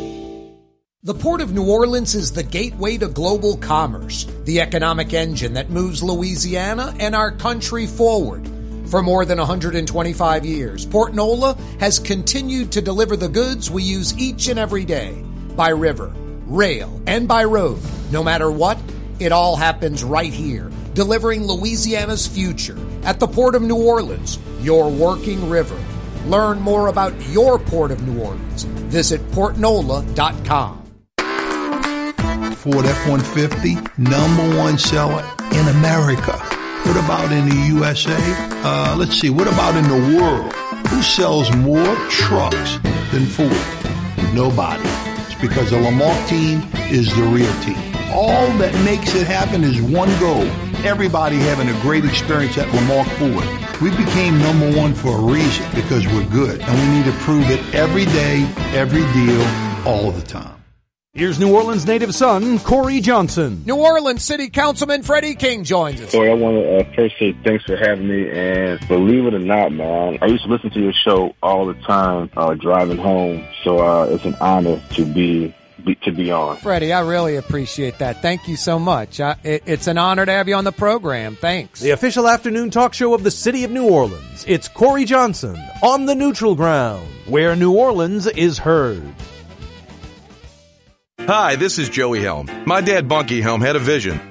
The Port of New Orleans is the gateway to global commerce, the economic engine that moves Louisiana and our country forward. For more than 125 years, Port Nola has continued to deliver the goods we use each and every day by river, rail, and by road. No matter what, it all happens right here, delivering Louisiana's future at the Port of New Orleans, your working river. Learn more about your Port of New Orleans. Visit portnola.com. Ford F-150, number one seller in America. What about in the USA? Uh, let's see, what about in the world? Who sells more trucks than Ford? Nobody. It's because the Lamarque team is the real team. All that makes it happen is one goal. Everybody having a great experience at Lamarque Ford. We became number one for a reason because we're good and we need to prove it every day, every deal, all the time. Here's New Orleans native son, Kaare Johnson. New Orleans City Councilman Freddie King joins us. Kaare, I want to uh, first say thanks for having me. And believe it or not, man, I used to listen to your show all the time uh, driving home. So uh, it's an honor to be, be to be on. Freddie, I really appreciate that. Thank you so much. I, it, it's an honor to have you on the program. Thanks. The official afternoon talk show of the city of New Orleans. It's Kaare Johnson on the neutral ground, where New Orleans is heard. Hi, this is Joey Helm. My dad, Bunky Helm, had a vision.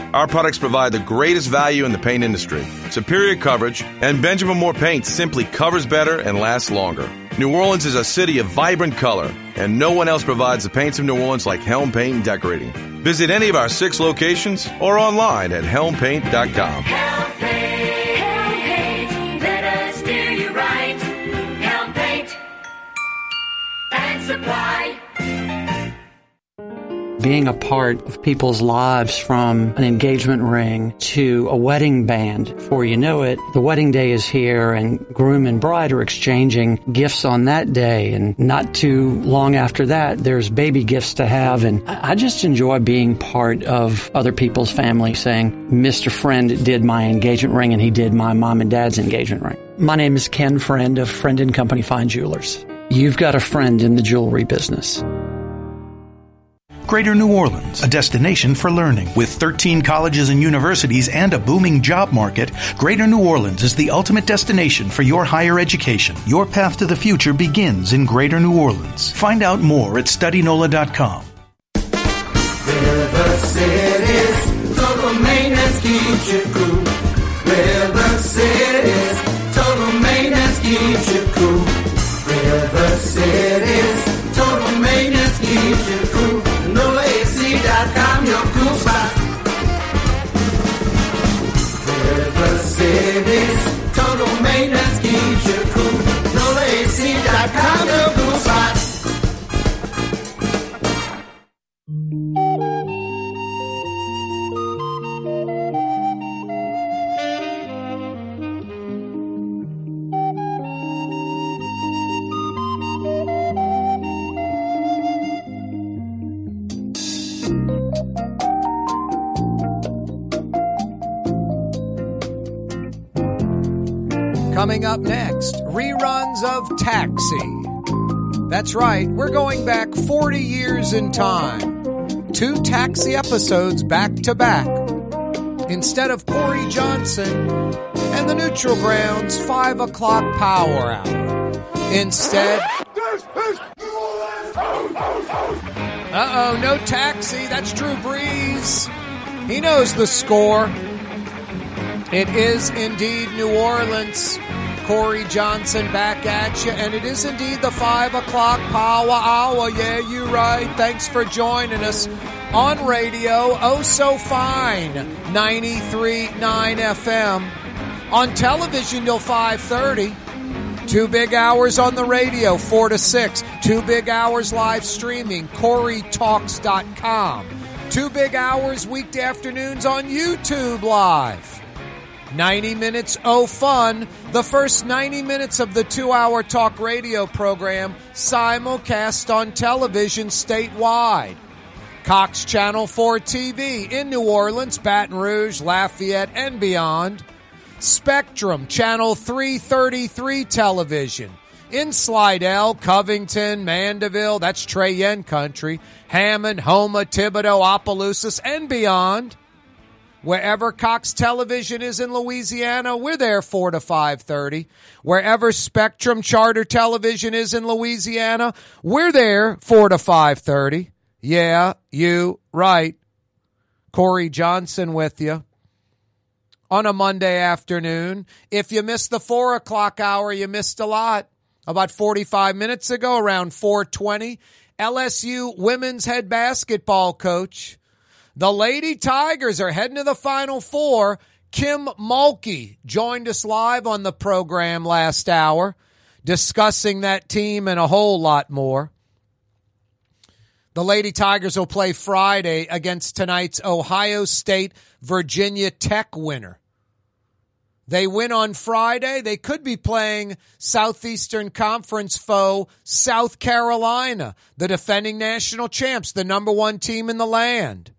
our products provide the greatest value in the paint industry, superior coverage, and Benjamin Moore paint simply covers better and lasts longer. New Orleans is a city of vibrant color, and no one else provides the paints of New Orleans like Helm Paint and Decorating. Visit any of our six locations or online at helmpaint.com. Helm being a part of people's lives from an engagement ring to a wedding band. Before you know it, the wedding day is here and groom and bride are exchanging gifts on that day. And not too long after that, there's baby gifts to have. And I just enjoy being part of other people's family saying, Mr. Friend did my engagement ring and he did my mom and dad's engagement ring. My name is Ken Friend of Friend and Company Fine Jewelers. you've got a friend in the jewelry business. Greater New Orleans, a destination for learning. With 13 colleges and universities and a booming job market, Greater New Orleans is the ultimate destination for your higher education. Your path to the future begins in Greater New Orleans. Find out more at studynola.com. River City's total maintenance keeps you cool. River City's total maintenance keeps you cool. River City's Coming up next, reruns of Taxi. That's right, we're going back 40 years in time. Two Taxi episodes back to back. Instead of Kaare Johnson and the Neutral Grounds 5 o'clock power hour. Instead, uh oh, no taxi. That's Drew Brees. He knows the score. It is indeed New Orleans. Kaare Johnson back at you, and it is indeed the five o'clock power hour. Yeah, you right. Thanks for joining us on radio. Oh, so fine. 93.9 FM. On television till 530. Two big hours on the radio, 4 to 6. Two big hours live streaming, KaareTalks.com. Two big hours weekday afternoons on YouTube Live. 90 minutes oh fun. The first 90 minutes of the two hour talk radio program simulcast on television statewide. Cox Channel 4 TV in New Orleans, Baton Rouge, Lafayette, and beyond. Spectrum Channel 333 television in Slidell, Covington, Mandeville, that's Trey Yuen country, Hammond, Houma, Thibodaux, Opelousas, and beyond. Wherever Cox Television is in Louisiana, we're there 4 to 5:30. Wherever Spectrum Charter Television is in Louisiana, we're there 4 to 5:30. Yeah, you right. Kaare Johnson with you on a Monday afternoon. If you missed the 4 o'clock hour, you missed a lot. About 45 minutes ago, around 420, LSU women's head basketball coach the Lady Tigers are heading to the Final Four. Kim Mulkey joined us live on the program last hour, discussing that team and a whole lot more. The Lady Tigers will play Friday against tonight's Ohio State Virginia Tech winner. They win on Friday. They could be playing Southeastern Conference foe South Carolina, the defending national champs, the number one team in the land.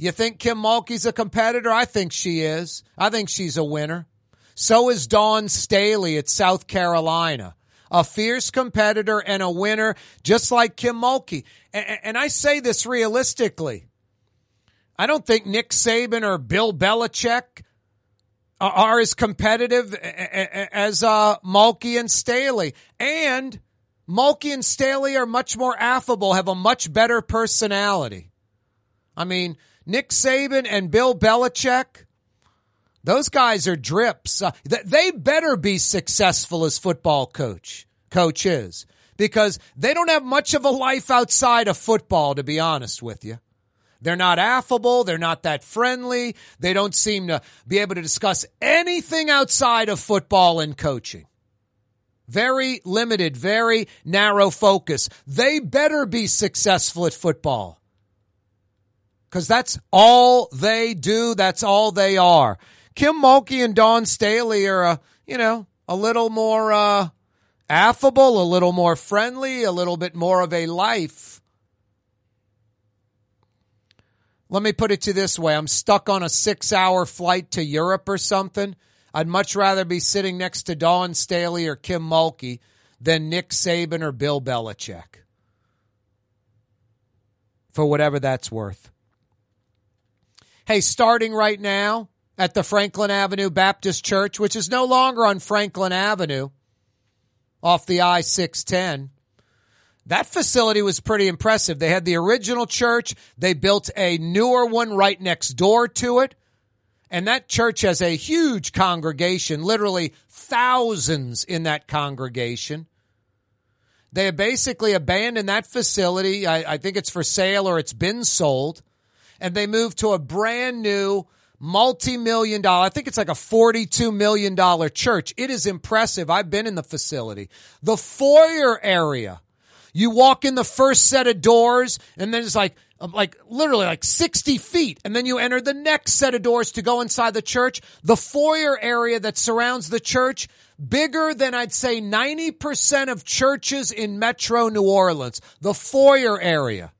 You think Kim Mulkey's a competitor? I think she is. I think she's a winner. So is Dawn Staley at South Carolina. A fierce competitor and a winner, just like Kim Mulkey. And, I say this realistically. I don't think Nick Saban or Bill Belichick are as competitive as uh, Mulkey and Staley. And Mulkey and Staley are much more affable, have a much better personality. I mean, Nick Saban and Bill Belichick, those guys are drips. Uh, they better be successful as football coach coaches because they don't have much of a life outside of football, to be honest with you. They're not affable. They're not that friendly. They don't seem to be able to discuss anything outside of football and coaching. Very limited, very narrow focus. They better be successful at football because that's all they do. That's all they are. Kim Mulkey and Dawn Staley are, uh, you know, a little more uh, affable, a little more friendly, a little bit more of a life. Let me put it to this way. I'm stuck on a six hour flight to Europe or something. I'd much rather be sitting next to Dawn Staley or Kim Mulkey than Nick Saban or Bill Belichick. For whatever that's worth. Hey, starting right now at the Franklin Avenue Baptist Church, which is no longer on Franklin Avenue off the I 610. That facility was pretty impressive. They had the original church. They built a newer one right next door to it. And that church has a huge congregation, literally thousands in that congregation. They have basically abandoned that facility. I, I think it's for sale or it's been sold. And they moved to a brand new multi-million dollar, I think it's like a $42 million church. It is impressive. I've been in the facility. The foyer area. You walk in the first set of doors and then it's like, um, like literally like 60 feet. And then you enter the next set of doors to go inside the church. The foyer area that surrounds the church, bigger than I'd say 90% of churches in metro New Orleans. The foyer area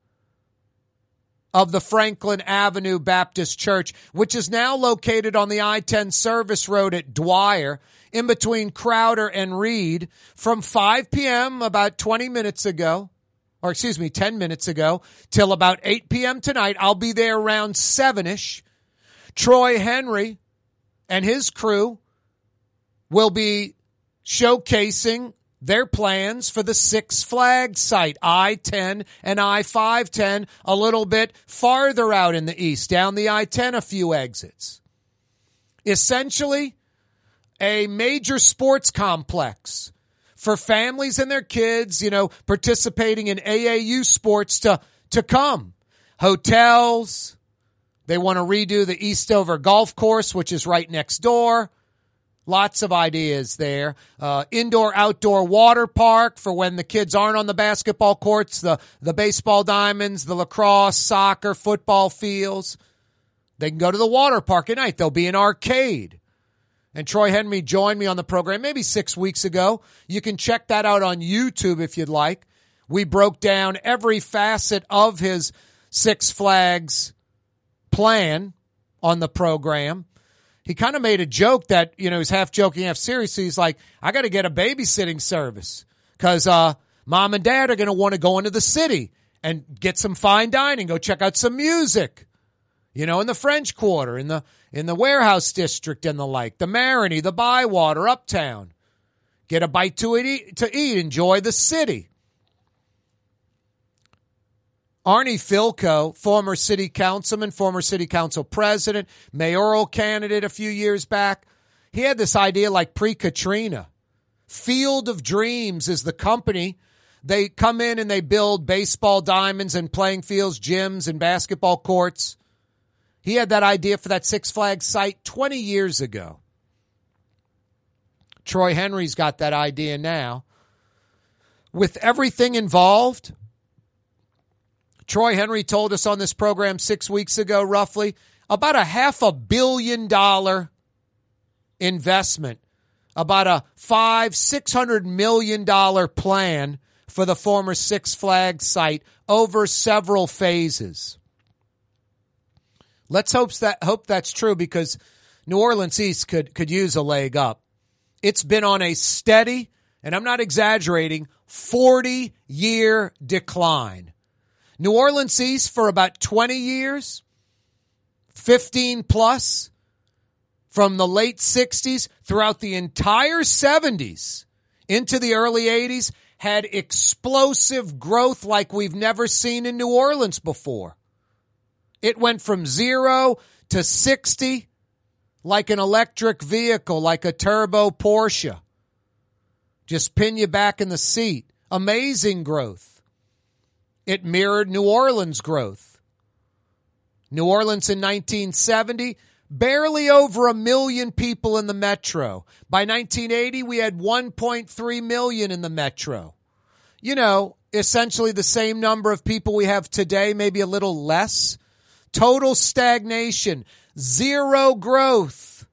of the Franklin Avenue Baptist Church, which is now located on the I-10 service road at Dwyer in between Crowder and Read from 5 p.m. about 20 minutes ago, or excuse me, 10 minutes ago till about 8 p.m. tonight. I'll be there around 7ish. Troy Henry and his crew will be showcasing their plans for the Six Flags site, I-10 and I-510, a little bit farther out in the east, down the I-10 a few exits. Essentially, a major sports complex for families and their kids, you know, participating in AAU sports to, to come. Hotels. They want to redo the Eastover Golf Course, which is right next door. Lots of ideas there. Uh, indoor outdoor water park for when the kids aren't on the basketball courts, the, the baseball diamonds, the lacrosse, soccer, football fields. They can go to the water park at night. There'll be an arcade. And Troy Henry joined me on the program maybe six weeks ago. You can check that out on YouTube if you'd like. We broke down every facet of his Six Flags plan on the program he kind of made a joke that, you know, he's half joking, half serious. He's like, I got to get a babysitting service because, uh, mom and dad are going to want to go into the city and get some fine dining, go check out some music, you know, in the French Quarter, in the, in the warehouse district and the like, the Marigny, the Bywater, uptown. Get a bite to eat, to eat, enjoy the city. Arnie Fielkow, former city councilman, former city council president, mayoral candidate a few years back, he had this idea like pre Katrina. Field of Dreams is the company. They come in and they build baseball diamonds and playing fields, gyms, and basketball courts. He had that idea for that Six Flags site 20 years ago. Troy Henry's got that idea now. With everything involved, Troy Henry told us on this program six weeks ago, roughly, about a half a billion dollar investment, about a five, six hundred million dollar plan for the former Six Flags site over several phases. Let's hope that hope that's true because New Orleans East could could use a leg up. It's been on a steady, and I'm not exaggerating, 40 year decline. New Orleans East for about 20 years, 15 plus, from the late 60s throughout the entire 70s into the early 80s, had explosive growth like we've never seen in New Orleans before. It went from zero to 60 like an electric vehicle, like a turbo Porsche. Just pin you back in the seat. Amazing growth. It mirrored New Orleans' growth. New Orleans in 1970, barely over a million people in the metro. By 1980, we had 1.3 million in the metro. You know, essentially the same number of people we have today, maybe a little less. Total stagnation, zero growth.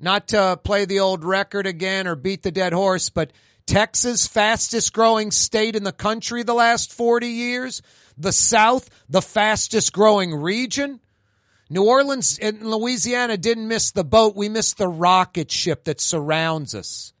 Not to play the old record again or beat the dead horse, but Texas, fastest growing state in the country the last 40 years. The South, the fastest growing region. New Orleans and Louisiana didn't miss the boat. We missed the rocket ship that surrounds us.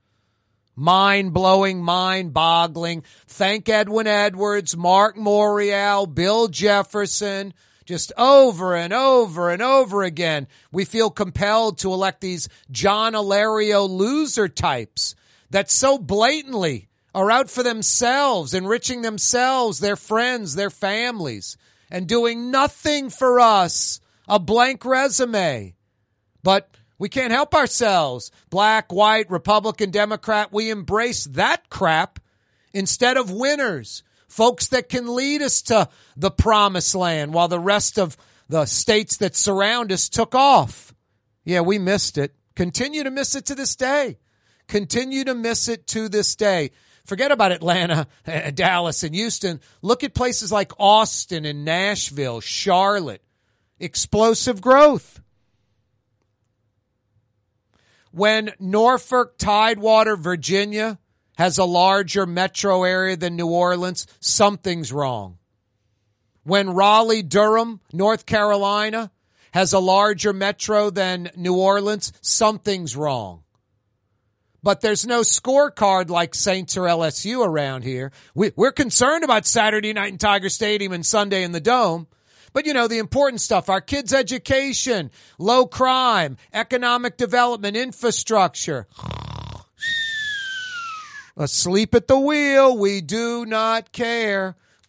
Mind blowing, mind boggling. Thank Edwin Edwards, Mark Morial, Bill Jefferson. Just over and over and over again, we feel compelled to elect these John Alario loser types that so blatantly are out for themselves, enriching themselves, their friends, their families, and doing nothing for us. A blank resume. But we can't help ourselves. Black, white, Republican, Democrat, we embrace that crap instead of winners. Folks that can lead us to the promised land while the rest of the states that surround us took off. Yeah, we missed it. Continue to miss it to this day. Continue to miss it to this day. Forget about Atlanta, [LAUGHS] Dallas, and Houston. Look at places like Austin and Nashville, Charlotte. Explosive growth. When Norfolk, Tidewater, Virginia has a larger metro area than New Orleans, something's wrong. When Raleigh, Durham, North Carolina has a larger metro than New Orleans, something's wrong but there's no scorecard like Saints or LSU around here. We, are concerned about Saturday night in Tiger Stadium and Sunday in the Dome. But you know, the important stuff, our kids' education, low crime, economic development, infrastructure. [SIGHS] Asleep at the wheel, we do not care.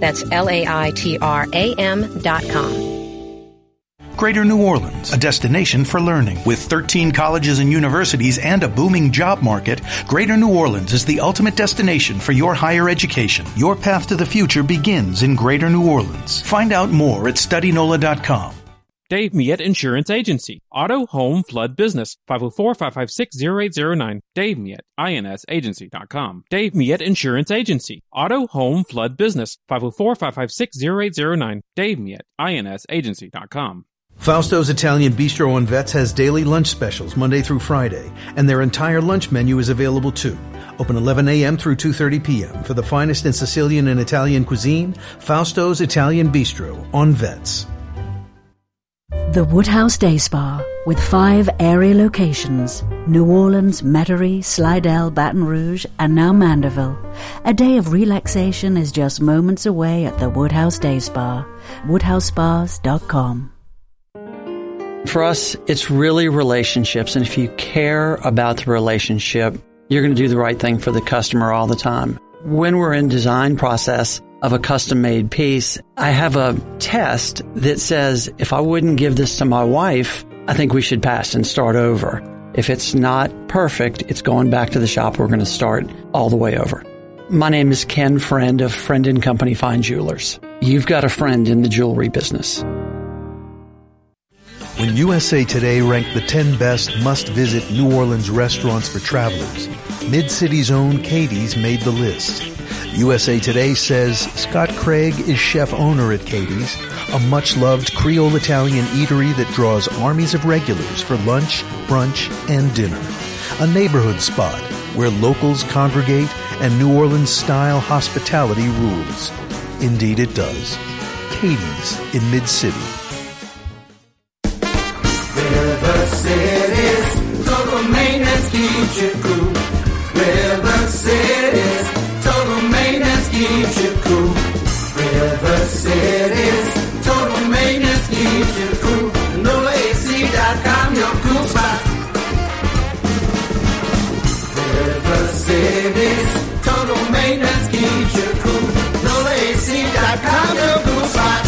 That's L A I T R A M dot com. Greater New Orleans, a destination for learning. With 13 colleges and universities and a booming job market, Greater New Orleans is the ultimate destination for your higher education. Your path to the future begins in Greater New Orleans. Find out more at studynola.com. Dave Miet Insurance Agency. Auto, home, flood business. 504-556-0809. Dave Miet, insagency.com. Dave Miet Insurance Agency. Auto, home, flood business. 504-556-0809. Dave Miet, insagency.com. Fausto's Italian Bistro on Vets has daily lunch specials Monday through Friday, and their entire lunch menu is available too. Open 11 a.m. through 2.30 p.m. For the finest in Sicilian and Italian cuisine, Fausto's Italian Bistro on Vets. The Woodhouse Day Spa, with five area locations New Orleans, Metairie, Slidell, Baton Rouge, and now Mandeville. A day of relaxation is just moments away at the Woodhouse Day Spa. WoodhouseSpas.com. For us, it's really relationships. And if you care about the relationship, you're going to do the right thing for the customer all the time. When we're in design process, of a custom made piece, I have a test that says if I wouldn't give this to my wife, I think we should pass and start over. If it's not perfect, it's going back to the shop. We're going to start all the way over. My name is Ken Friend of Friend and Company Fine Jewelers. You've got a friend in the jewelry business. When USA Today ranked the 10 best must-visit New Orleans restaurants for travelers, Mid-City's own Katie's made the list. USA Today says Scott Craig is chef owner at Katie's, a much loved Creole Italian eatery that draws armies of regulars for lunch, brunch, and dinner. A neighborhood spot where locals congregate and New Orleans style hospitality rules. Indeed it does. Katie's in Mid City. River City's total maintenance keeps you keeps you cool. River total maintenance keeps you cool. Your cool spot. River total maintenance keeps you cool. Your cool spot.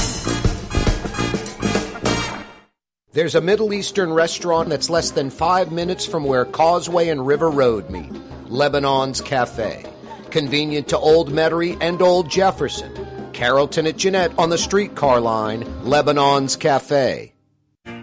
There's a Middle Eastern restaurant that's less than five minutes from where Causeway and River Road meet Lebanon's Cafe. Convenient to Old Metairie and Old Jefferson. Carrollton at Jeanette on the streetcar line, Lebanon's Cafe.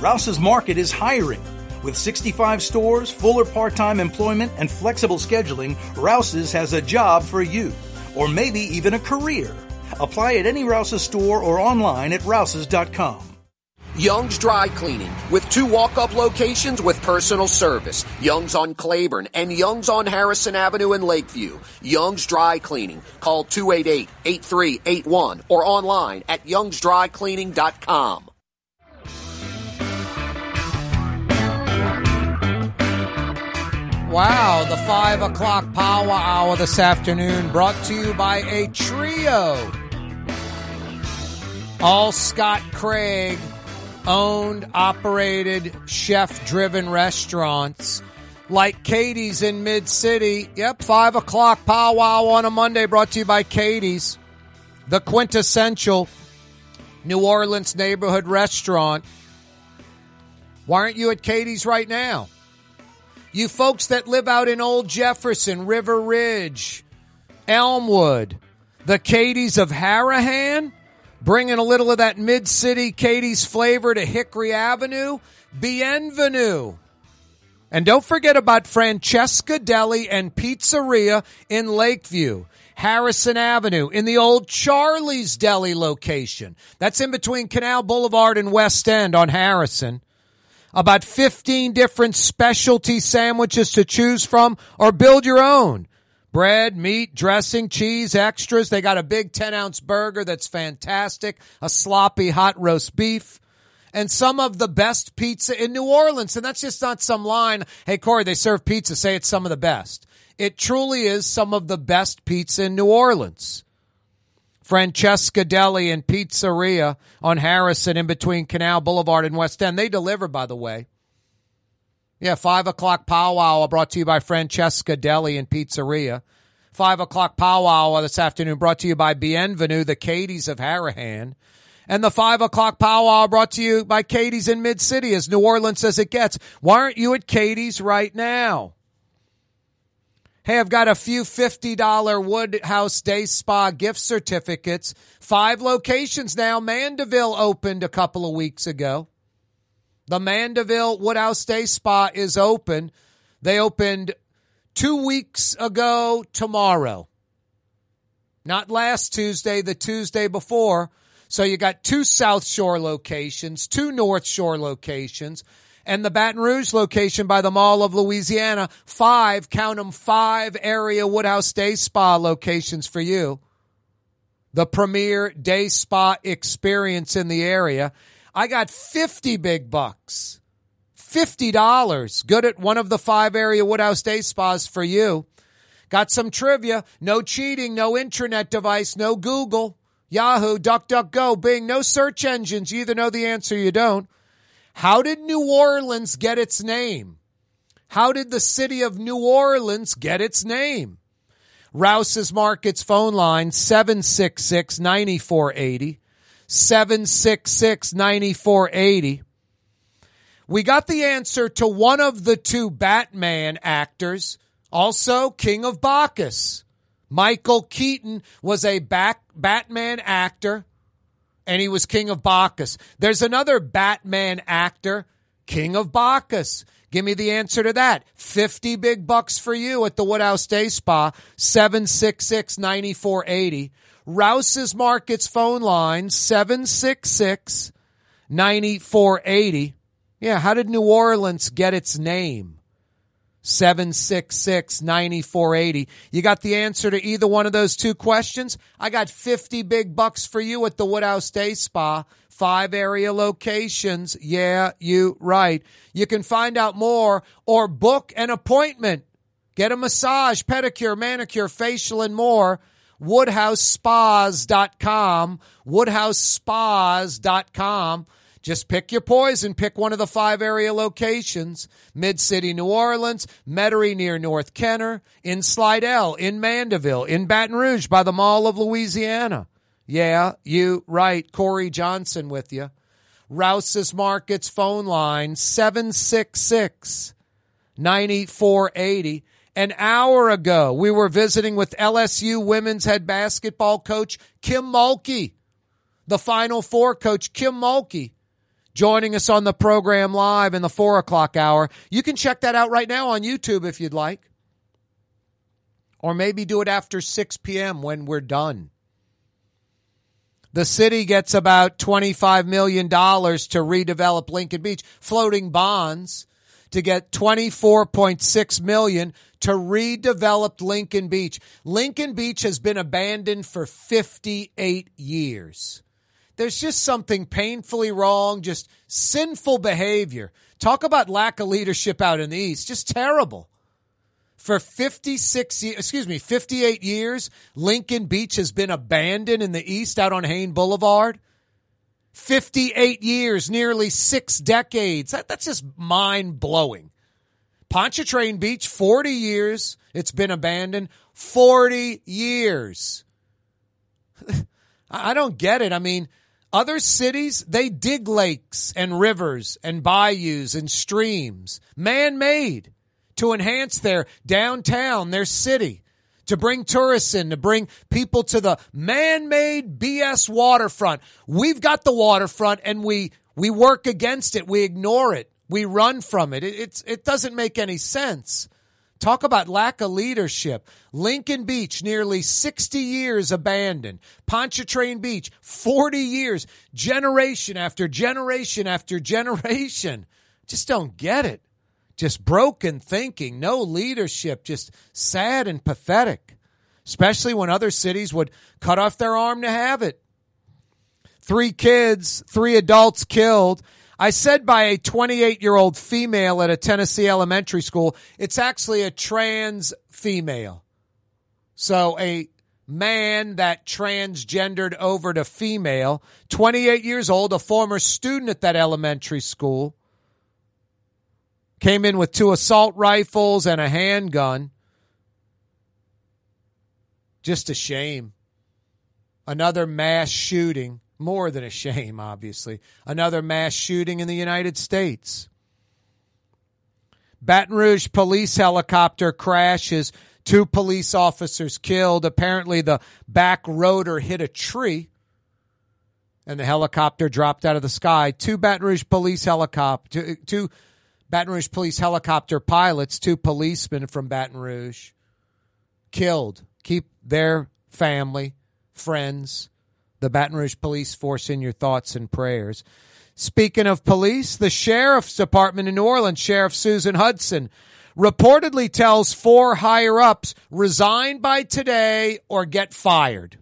Rouse's Market is hiring. With 65 stores, fuller part time employment, and flexible scheduling, Rouse's has a job for you, or maybe even a career. Apply at any Rouse's store or online at rouses.com. Young's Dry Cleaning with two walk-up locations with personal service. Young's on Claiborne and Young's on Harrison Avenue in Lakeview. Young's Dry Cleaning. Call 288-8381 or online at youngsdrycleaning.com. Wow, the five o'clock power hour this afternoon brought to you by a trio. All Scott Craig owned, operated, chef driven restaurants like Katie's in Mid City. Yep, five o'clock powwow on a Monday brought to you by Katie's, the quintessential New Orleans neighborhood restaurant. Why aren't you at Katie's right now? You folks that live out in Old Jefferson, River Ridge, Elmwood, the Katie's of Harahan, bringing a little of that mid city Katie's flavor to Hickory Avenue. Bienvenue. And don't forget about Francesca Deli and Pizzeria in Lakeview. Harrison Avenue in the old Charlie's Deli location. That's in between Canal Boulevard and West End on Harrison. About 15 different specialty sandwiches to choose from or build your own. Bread, meat, dressing, cheese, extras. They got a big 10 ounce burger that's fantastic, a sloppy hot roast beef, and some of the best pizza in New Orleans. And that's just not some line. Hey, Kaare, they serve pizza. Say it's some of the best. It truly is some of the best pizza in New Orleans. Francesca Deli and Pizzeria on Harrison in between Canal Boulevard and West End. They deliver, by the way. Yeah, five o'clock powwow brought to you by Francesca Deli and Pizzeria. Five o'clock powwow this afternoon brought to you by Bienvenue, the Katie's of Harahan. And the five o'clock powwow brought to you by Katie's in Mid City, as New Orleans as it gets. Why aren't you at Katie's right now? Hey, I've got a few $50 Woodhouse Day Spa gift certificates. Five locations now. Mandeville opened a couple of weeks ago. The Mandeville Woodhouse Day Spa is open. They opened two weeks ago tomorrow. Not last Tuesday, the Tuesday before. So you got two South Shore locations, two North Shore locations, and the Baton Rouge location by the Mall of Louisiana. Five, count them, five area Woodhouse Day Spa locations for you. The premier day spa experience in the area. I got 50 big bucks. $50. Good at one of the five area Woodhouse Day Spas for you. Got some trivia. No cheating, no intranet device, no Google, Yahoo, DuckDuckGo, Bing, no search engines. You either know the answer you don't. How did New Orleans get its name? How did the city of New Orleans get its name? Rouse's Markets phone line 766 9480. 766 9480. We got the answer to one of the two Batman actors, also King of Bacchus. Michael Keaton was a back Batman actor and he was King of Bacchus. There's another Batman actor, King of Bacchus. Give me the answer to that. 50 big bucks for you at the Woodhouse Day Spa, 766 9480. Rouse's Markets phone line, 766 9480. Yeah, how did New Orleans get its name? 766 9480. You got the answer to either one of those two questions? I got 50 big bucks for you at the Woodhouse Day Spa. Five area locations. Yeah, you right. You can find out more or book an appointment. Get a massage, pedicure, manicure, facial, and more. WoodhouseSpas.com. WoodhouseSpas.com. Just pick your poison. Pick one of the five area locations. Mid-City, New Orleans, Metairie near North Kenner, in Slidell, in Mandeville, in Baton Rouge by the Mall of Louisiana. Yeah, you right. Kaare Johnson with you. Rouse's Markets phone line 766 9480. An hour ago, we were visiting with LSU women's head basketball coach Kim Mulkey, the Final Four coach Kim Mulkey, joining us on the program live in the four o'clock hour. You can check that out right now on YouTube if you'd like. Or maybe do it after 6 p.m. when we're done. The city gets about $25 million to redevelop Lincoln Beach, floating bonds to get 24.6 million to redevelop Lincoln Beach. Lincoln Beach has been abandoned for 58 years. There's just something painfully wrong, just sinful behavior. Talk about lack of leadership out in the East. Just terrible. For 56 years, excuse me, 58 years, Lincoln Beach has been abandoned in the East out on Hayne Boulevard. 58 years, nearly six decades. That, that's just mind blowing. Pontchartrain Beach, 40 years. It's been abandoned. 40 years. [LAUGHS] I don't get it. I mean, other cities, they dig lakes and rivers and bayous and streams, man made, to enhance their downtown, their city, to bring tourists in, to bring people to the man made BS waterfront. We've got the waterfront and we, we work against it. We ignore it. We run from it. it it's, it doesn't make any sense. Talk about lack of leadership. Lincoln Beach, nearly 60 years abandoned. Pontchartrain Beach, 40 years. Generation after generation after [LAUGHS] generation. Just don't get it. Just broken thinking. No leadership. Just sad and pathetic. Especially when other cities would cut off their arm to have it. Three kids, three adults killed I said by a 28 year old female at a Tennessee elementary school. It's actually a trans female. So a man that transgendered over to female, 28 years old, a former student at that elementary school, came in with two assault rifles and a handgun. Just a shame. Another mass shooting more than a shame, obviously. Another mass shooting in the United States. Baton Rouge police helicopter crashes. Two police officers killed. Apparently, the back rotor hit a tree and the helicopter dropped out of the sky. Two Baton Rouge police helicopter, two Baton Rouge police helicopter pilots, two policemen from Baton Rouge killed. Keep their family, friends, the Baton Rouge Police Force in your thoughts and prayers. Speaking of police, the Sheriff's Department in New Orleans, Sheriff Susan Hutson, reportedly tells four higher ups resign by today or get fired.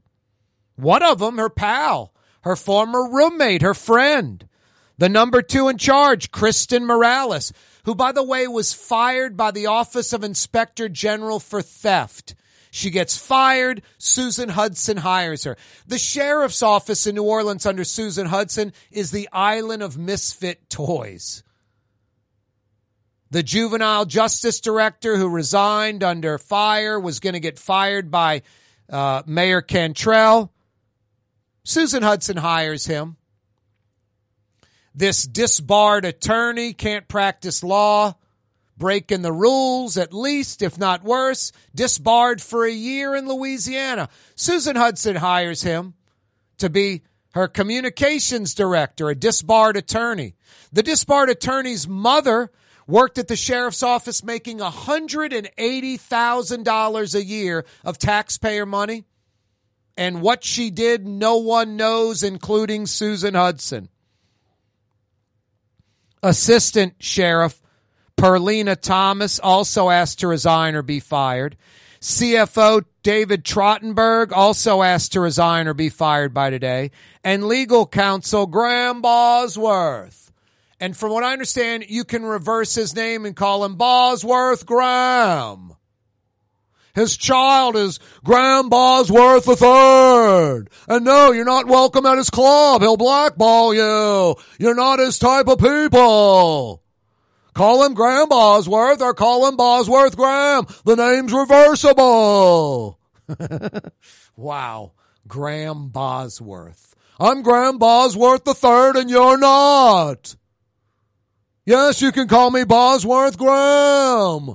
One of them, her pal, her former roommate, her friend. The number two in charge, Kristen Morales, who, by the way, was fired by the Office of Inspector General for theft. She gets fired. Susan Hutson hires her. The sheriff's office in New Orleans under Susan Hutson is the island of misfit toys. The juvenile justice director who resigned under fire was going to get fired by uh, Mayor Cantrell. Susan Hutson hires him. This disbarred attorney can't practice law breaking the rules at least, if not worse, disbarred for a year in Louisiana. Susan Hutson hires him to be her communications director, a disbarred attorney. The disbarred attorney's mother worked at the sheriff's office making $180,000 a year of taxpayer money. And what she did, no one knows, including Susan Hutson. Assistant Sheriff Perlina Thomas also asked to resign or be fired. CFO David Trottenberg also asked to resign or be fired by today. And legal counsel Graham Bosworth. And from what I understand, you can reverse his name and call him Bosworth Graham. His child is Graham Bosworth III. And no, you're not welcome at his club. He'll blackball you. You're not his type of people. Call him Graham Bosworth or call him Bosworth Graham. The name's reversible. [LAUGHS] wow. Graham Bosworth. I'm Graham Bosworth the third and you're not. Yes, you can call me Bosworth Graham.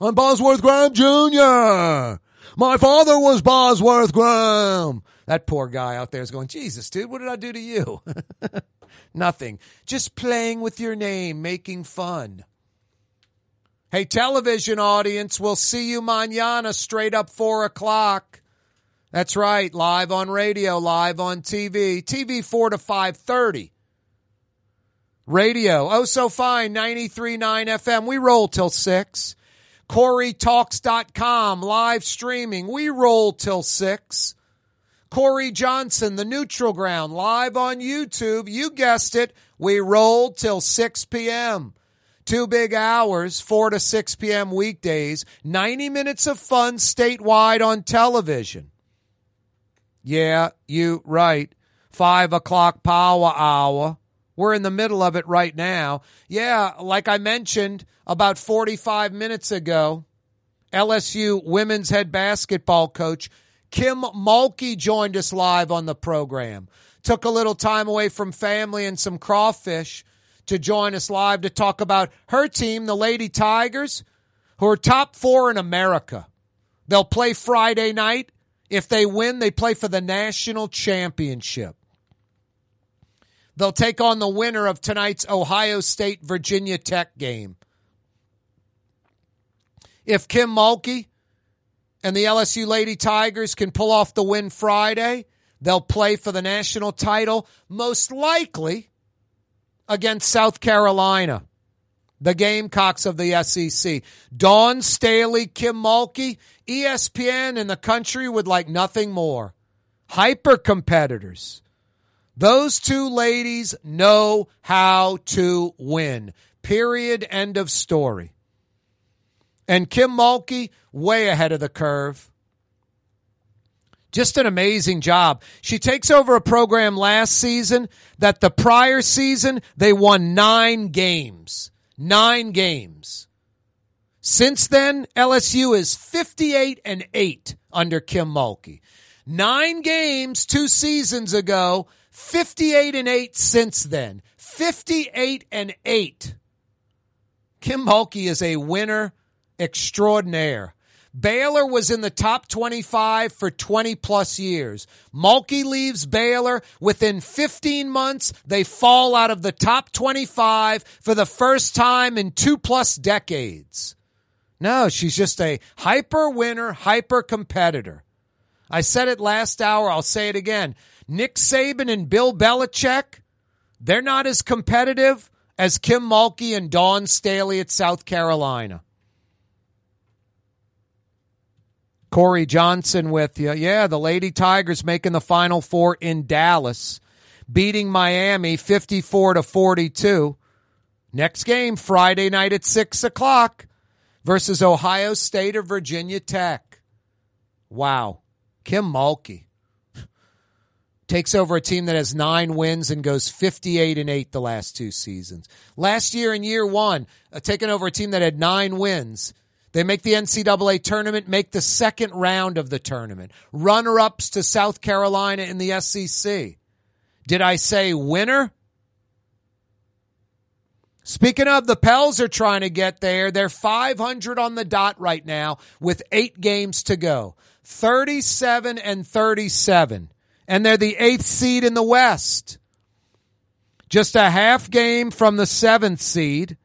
I'm Bosworth Graham Jr. My father was Bosworth Graham. That poor guy out there is going, Jesus, dude, what did I do to you? [LAUGHS] Nothing. Just playing with your name, making fun. Hey, television audience, we'll see you mañana straight up four o'clock. That's right, live on radio, live on TV. TV four to five thirty. Radio, oh so fine, 93.9 FM. We roll till six. KaareTalks.com, live streaming. We roll till 6. Kaare Johnson, The Neutral Ground, live on YouTube. You guessed it. We roll till 6 p.m. Two big hours, 4 to 6 p.m. weekdays. 90 minutes of fun statewide on television. Yeah, you right. 5 o'clock power hour. We're in the middle of it right now. Yeah, like I mentioned about 45 minutes ago, LSU women's head basketball coach Kim Mulkey joined us live on the program. Took a little time away from family and some crawfish to join us live to talk about her team, the Lady Tigers, who are top four in America. They'll play Friday night. If they win, they play for the national championship. They'll take on the winner of tonight's Ohio State Virginia Tech game. If Kim Mulkey and the LSU Lady Tigers can pull off the win Friday, they'll play for the national title, most likely against South Carolina, the Gamecocks of the SEC. Dawn Staley, Kim Mulkey, ESPN and the country would like nothing more. Hyper competitors. Those two ladies know how to win. Period. End of story. And Kim Mulkey, way ahead of the curve. Just an amazing job. She takes over a program last season that the prior season they won nine games. Nine games. Since then, LSU is 58 and 8 under Kim Mulkey. Nine games two seasons ago, 58 and 8 since then. 58 and 8. Kim Mulkey is a winner extraordinaire. Baylor was in the top 25 for 20 plus years. Mulkey leaves Baylor. Within 15 months, they fall out of the top 25 for the first time in two plus decades. No, she's just a hyper winner, hyper competitor. I said it last hour. I'll say it again. Nick Saban and Bill Belichick, they're not as competitive as Kim Mulkey and Dawn Staley at South Carolina. Kaare Johnson with you. Yeah, the Lady Tigers making the Final Four in Dallas, beating Miami 54 to 42. Next game, Friday night at 6 o'clock versus Ohio State or Virginia Tech. Wow. Kim Mulkey [LAUGHS] takes over a team that has nine wins and goes 58 and 8 the last two seasons. Last year in year one, uh, taking over a team that had nine wins they make the NCAA tournament, make the second round of the tournament. Runner ups to South Carolina in the SEC. Did I say winner? Speaking of, the Pels are trying to get there. They're 500 on the dot right now with eight games to go. 37 and 37. And they're the eighth seed in the West. Just a half game from the seventh seed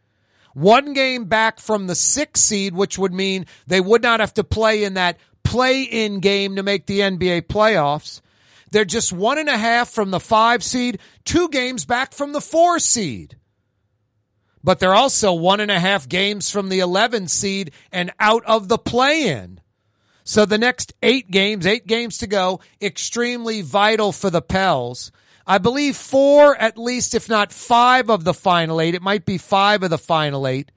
one game back from the sixth seed, which would mean they would not have to play in that play in game to make the NBA playoffs. They're just one and a half from the five seed, two games back from the four seed. But they're also one and a half games from the 11 seed and out of the play in. So the next eight games, eight games to go, extremely vital for the Pels. I believe four, at least, if not five of the final eight, it might be five of the final eight,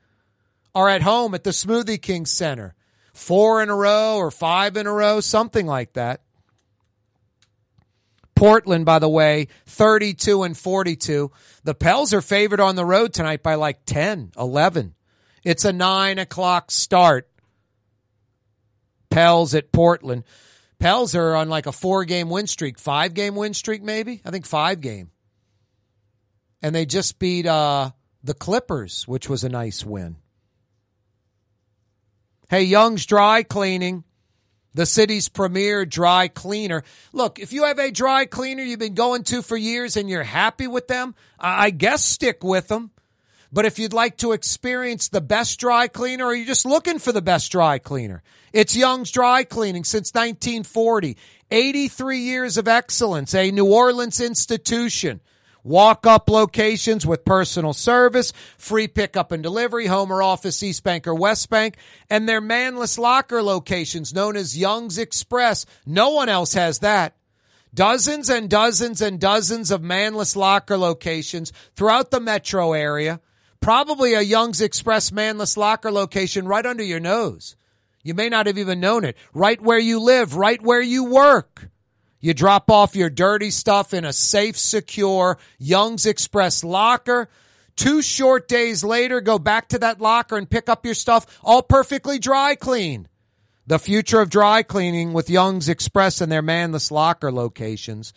are at home at the Smoothie King Center. four in a row or five in a row, something like that. Portland, by the way, 32 and 42. The Pels are favored on the road tonight by like 10, 11. It's a nine o'clock start. Pels at Portland. Pels are on like a four game win streak, five game win streak, maybe? I think five game. And they just beat uh, the Clippers, which was a nice win. Hey, Young's Dry Cleaning, the city's premier dry cleaner. Look, if you have a dry cleaner you've been going to for years and you're happy with them, I guess stick with them. But if you'd like to experience the best dry cleaner or you're just looking for the best dry cleaner, it's Young's Dry Cleaning since 1940. 83 years of excellence, a New Orleans institution. Walk up locations with personal service, free pickup and delivery, home or office, East Bank or West Bank, and their manless locker locations known as Young's Express. No one else has that. Dozens and dozens and dozens of manless locker locations throughout the metro area. Probably a Young's Express manless locker location right under your nose. You may not have even known it. Right where you live, right where you work. You drop off your dirty stuff in a safe, secure Young's Express locker. Two short days later, go back to that locker and pick up your stuff all perfectly dry clean. The future of dry cleaning with Young's Express and their manless locker locations.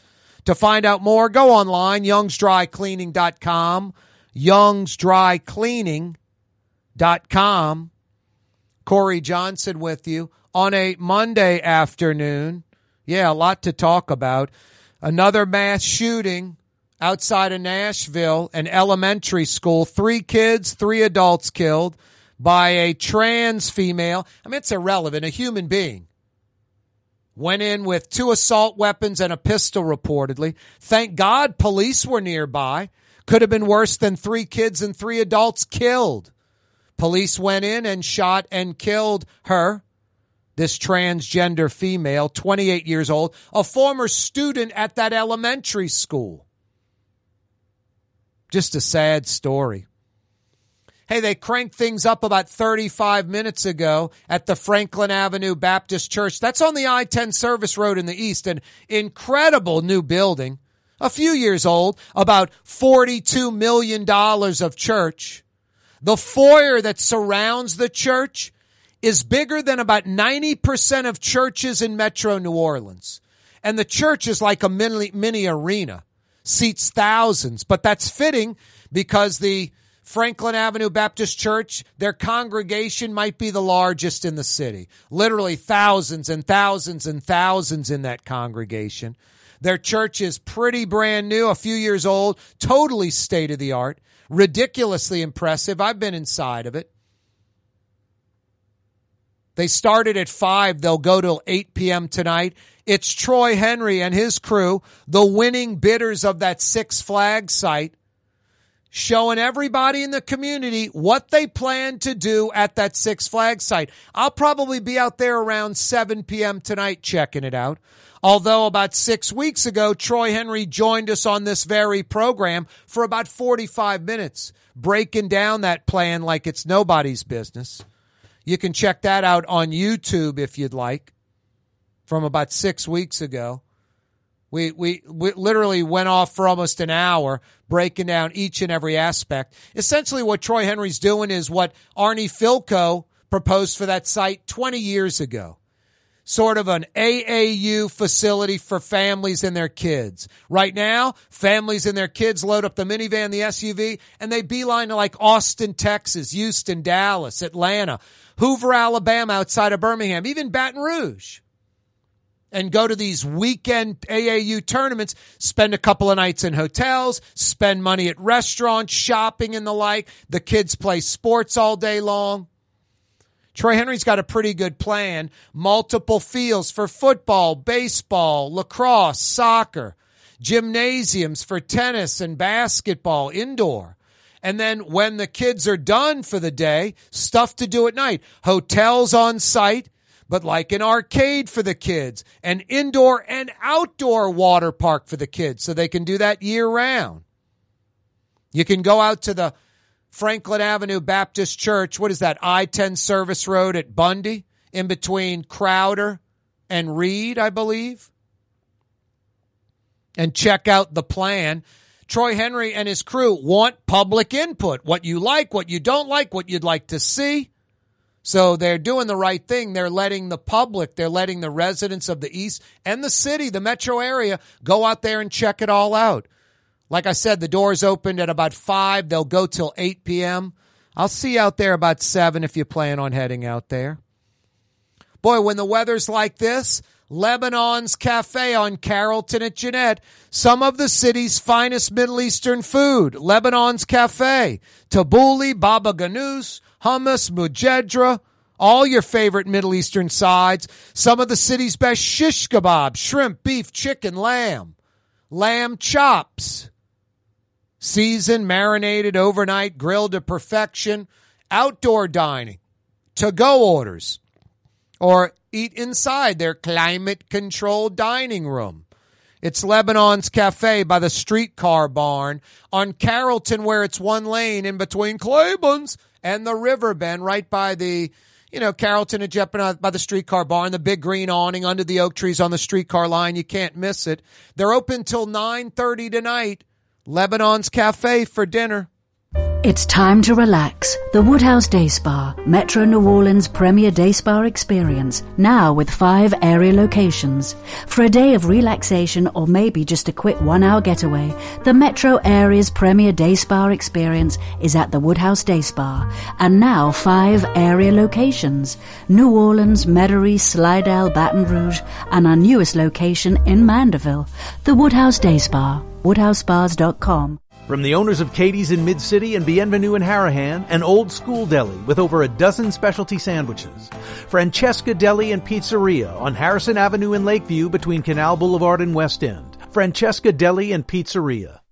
To find out more, go online, youngsdrycleaning.com, youngsdrycleaning.com. Kaare Johnson with you on a Monday afternoon. Yeah, a lot to talk about. Another mass shooting outside of Nashville, an elementary school. Three kids, three adults killed by a trans female. I mean, it's irrelevant, a human being. Went in with two assault weapons and a pistol, reportedly. Thank God police were nearby. Could have been worse than three kids and three adults killed. Police went in and shot and killed her, this transgender female, 28 years old, a former student at that elementary school. Just a sad story. Hey, they cranked things up about 35 minutes ago at the Franklin Avenue Baptist Church. That's on the I 10 service road in the east. An incredible new building, a few years old, about $42 million of church. The foyer that surrounds the church is bigger than about 90% of churches in metro New Orleans. And the church is like a mini, mini arena, seats thousands, but that's fitting because the Franklin Avenue Baptist Church, their congregation might be the largest in the city. Literally thousands and thousands and thousands in that congregation. Their church is pretty brand new, a few years old, totally state of the art, ridiculously impressive. I've been inside of it. They started at 5. They'll go till 8 p.m. tonight. It's Troy Henry and his crew, the winning bidders of that Six Flags site, showing everybody in the community what they plan to do at that Six Flags site. I'll probably be out there around 7 p.m. tonight checking it out. Although about six weeks ago, Troy Henry joined us on this very program for about 45 minutes, breaking down that plan like it's nobody's business. You can check that out on YouTube if you'd like from about six weeks ago. We, we, we literally went off for almost an hour breaking down each and every aspect. Essentially, what Troy Henry's doing is what Arnie Fielkow proposed for that site 20 years ago. Sort of an AAU facility for families and their kids. Right now, families and their kids load up the minivan, the SUV, and they beeline to like Austin, Texas, Houston, Dallas, Atlanta, Hoover, Alabama, outside of Birmingham, even Baton Rouge and go to these weekend AAU tournaments, spend a couple of nights in hotels, spend money at restaurants, shopping and the like. The kids play sports all day long. Troy Henry's got a pretty good plan. Multiple fields for football, baseball, lacrosse, soccer, gymnasiums for tennis and basketball indoor. And then when the kids are done for the day, stuff to do at night. Hotels on site, but like an arcade for the kids, an indoor and outdoor water park for the kids so they can do that year round. You can go out to the Franklin Avenue Baptist Church. What is that? I 10 service road at Bundy in between Crowder and Read, I believe. And check out the plan. Troy Henry and his crew want public input. What you like, what you don't like, what you'd like to see. So they're doing the right thing. They're letting the public, they're letting the residents of the East and the city, the metro area, go out there and check it all out. Like I said, the doors opened at about 5. They'll go till 8 p.m. I'll see you out there about 7 if you plan on heading out there. Boy, when the weather's like this, Lebanon's Cafe on Carrollton at Jeanette, some of the city's finest Middle Eastern food. Lebanon's Cafe, tabbouleh, baba ganoush, hummus, mujedra, all your favorite Middle Eastern sides, some of the city's best shish kebab, shrimp, beef, chicken, lamb, lamb chops, seasoned, marinated, overnight, grilled to perfection, outdoor dining, to go orders, or eat inside their climate controlled dining room. It's Lebanon's Cafe by the streetcar barn on Carrollton, where it's one lane in between Claiborne's and the river bend, right by the, you know, Carrollton and Jeppin by the streetcar barn, the big green awning under the oak trees on the streetcar line. You can't miss it. They're open till 9.30 tonight. Lebanon's Cafe for dinner. It's time to relax. The Woodhouse Day Spa, Metro New Orleans' premier day spa experience, now with five area locations. For a day of relaxation or maybe just a quick one hour getaway, the Metro area's premier day spa experience is at the Woodhouse Day Spa, and now five area locations. New Orleans, Metairie, Slidell, Baton Rouge, and our newest location in Mandeville. The Woodhouse Day Spa, woodhousespas.com. From the owners of Katie's in Mid City and Bienvenue in Harahan, an old school deli with over a dozen specialty sandwiches. Francesca Deli and Pizzeria on Harrison Avenue in Lakeview between Canal Boulevard and West End. Francesca Deli and Pizzeria.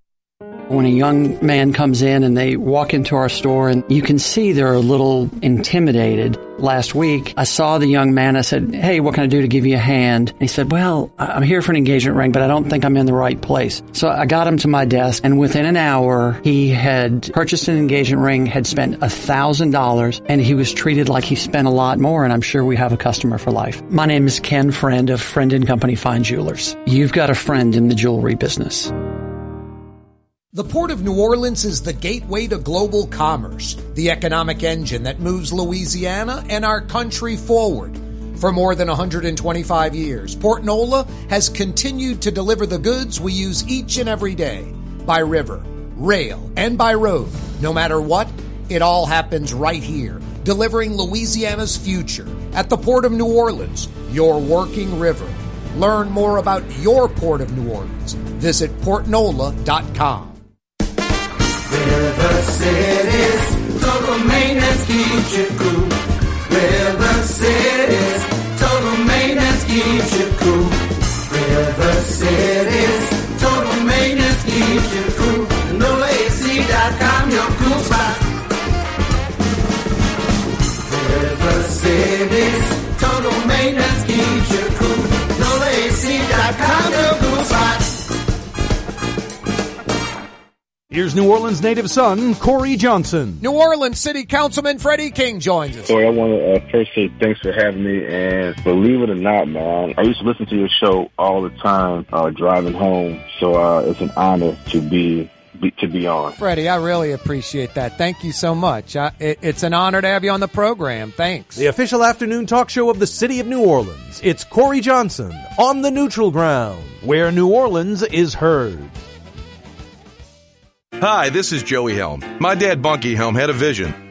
When a young man comes in and they walk into our store and you can see they're a little intimidated. Last week, I saw the young man. I said, Hey, what can I do to give you a hand? And he said, Well, I'm here for an engagement ring, but I don't think I'm in the right place. So I got him to my desk and within an hour, he had purchased an engagement ring, had spent a thousand dollars and he was treated like he spent a lot more. And I'm sure we have a customer for life. My name is Ken Friend of Friend and Company Fine Jewelers. You've got a friend in the jewelry business. The Port of New Orleans is the gateway to global commerce, the economic engine that moves Louisiana and our country forward. For more than 125 years, Port Nola has continued to deliver the goods we use each and every day by river, rail, and by road. No matter what, it all happens right here, delivering Louisiana's future at the Port of New Orleans, your working river. Learn more about your Port of New Orleans. Visit portnola.com. River Cities, total maintenance keeps you cool. River Cities, total maintenance keeps you cool. River Cities, total maintenance keeps you cool. NolaAC.com, your cool spot. River Cities, total maintenance keeps you cool. NolaAC.com, your cool spot. Here's New Orleans native son, Kaare Johnson. New Orleans City Councilman Freddie King joins us. So I want to uh, first say thanks for having me. And believe it or not, man, I used to listen to your show all the time uh, driving home. So uh, it's an honor to be, be to be on. Freddie, I really appreciate that. Thank you so much. I, it, it's an honor to have you on the program. Thanks. The official afternoon talk show of the city of New Orleans. It's Kaare Johnson on the neutral ground, where New Orleans is heard. Hi, this is Joey Helm. My dad, Bunky Helm, had a vision.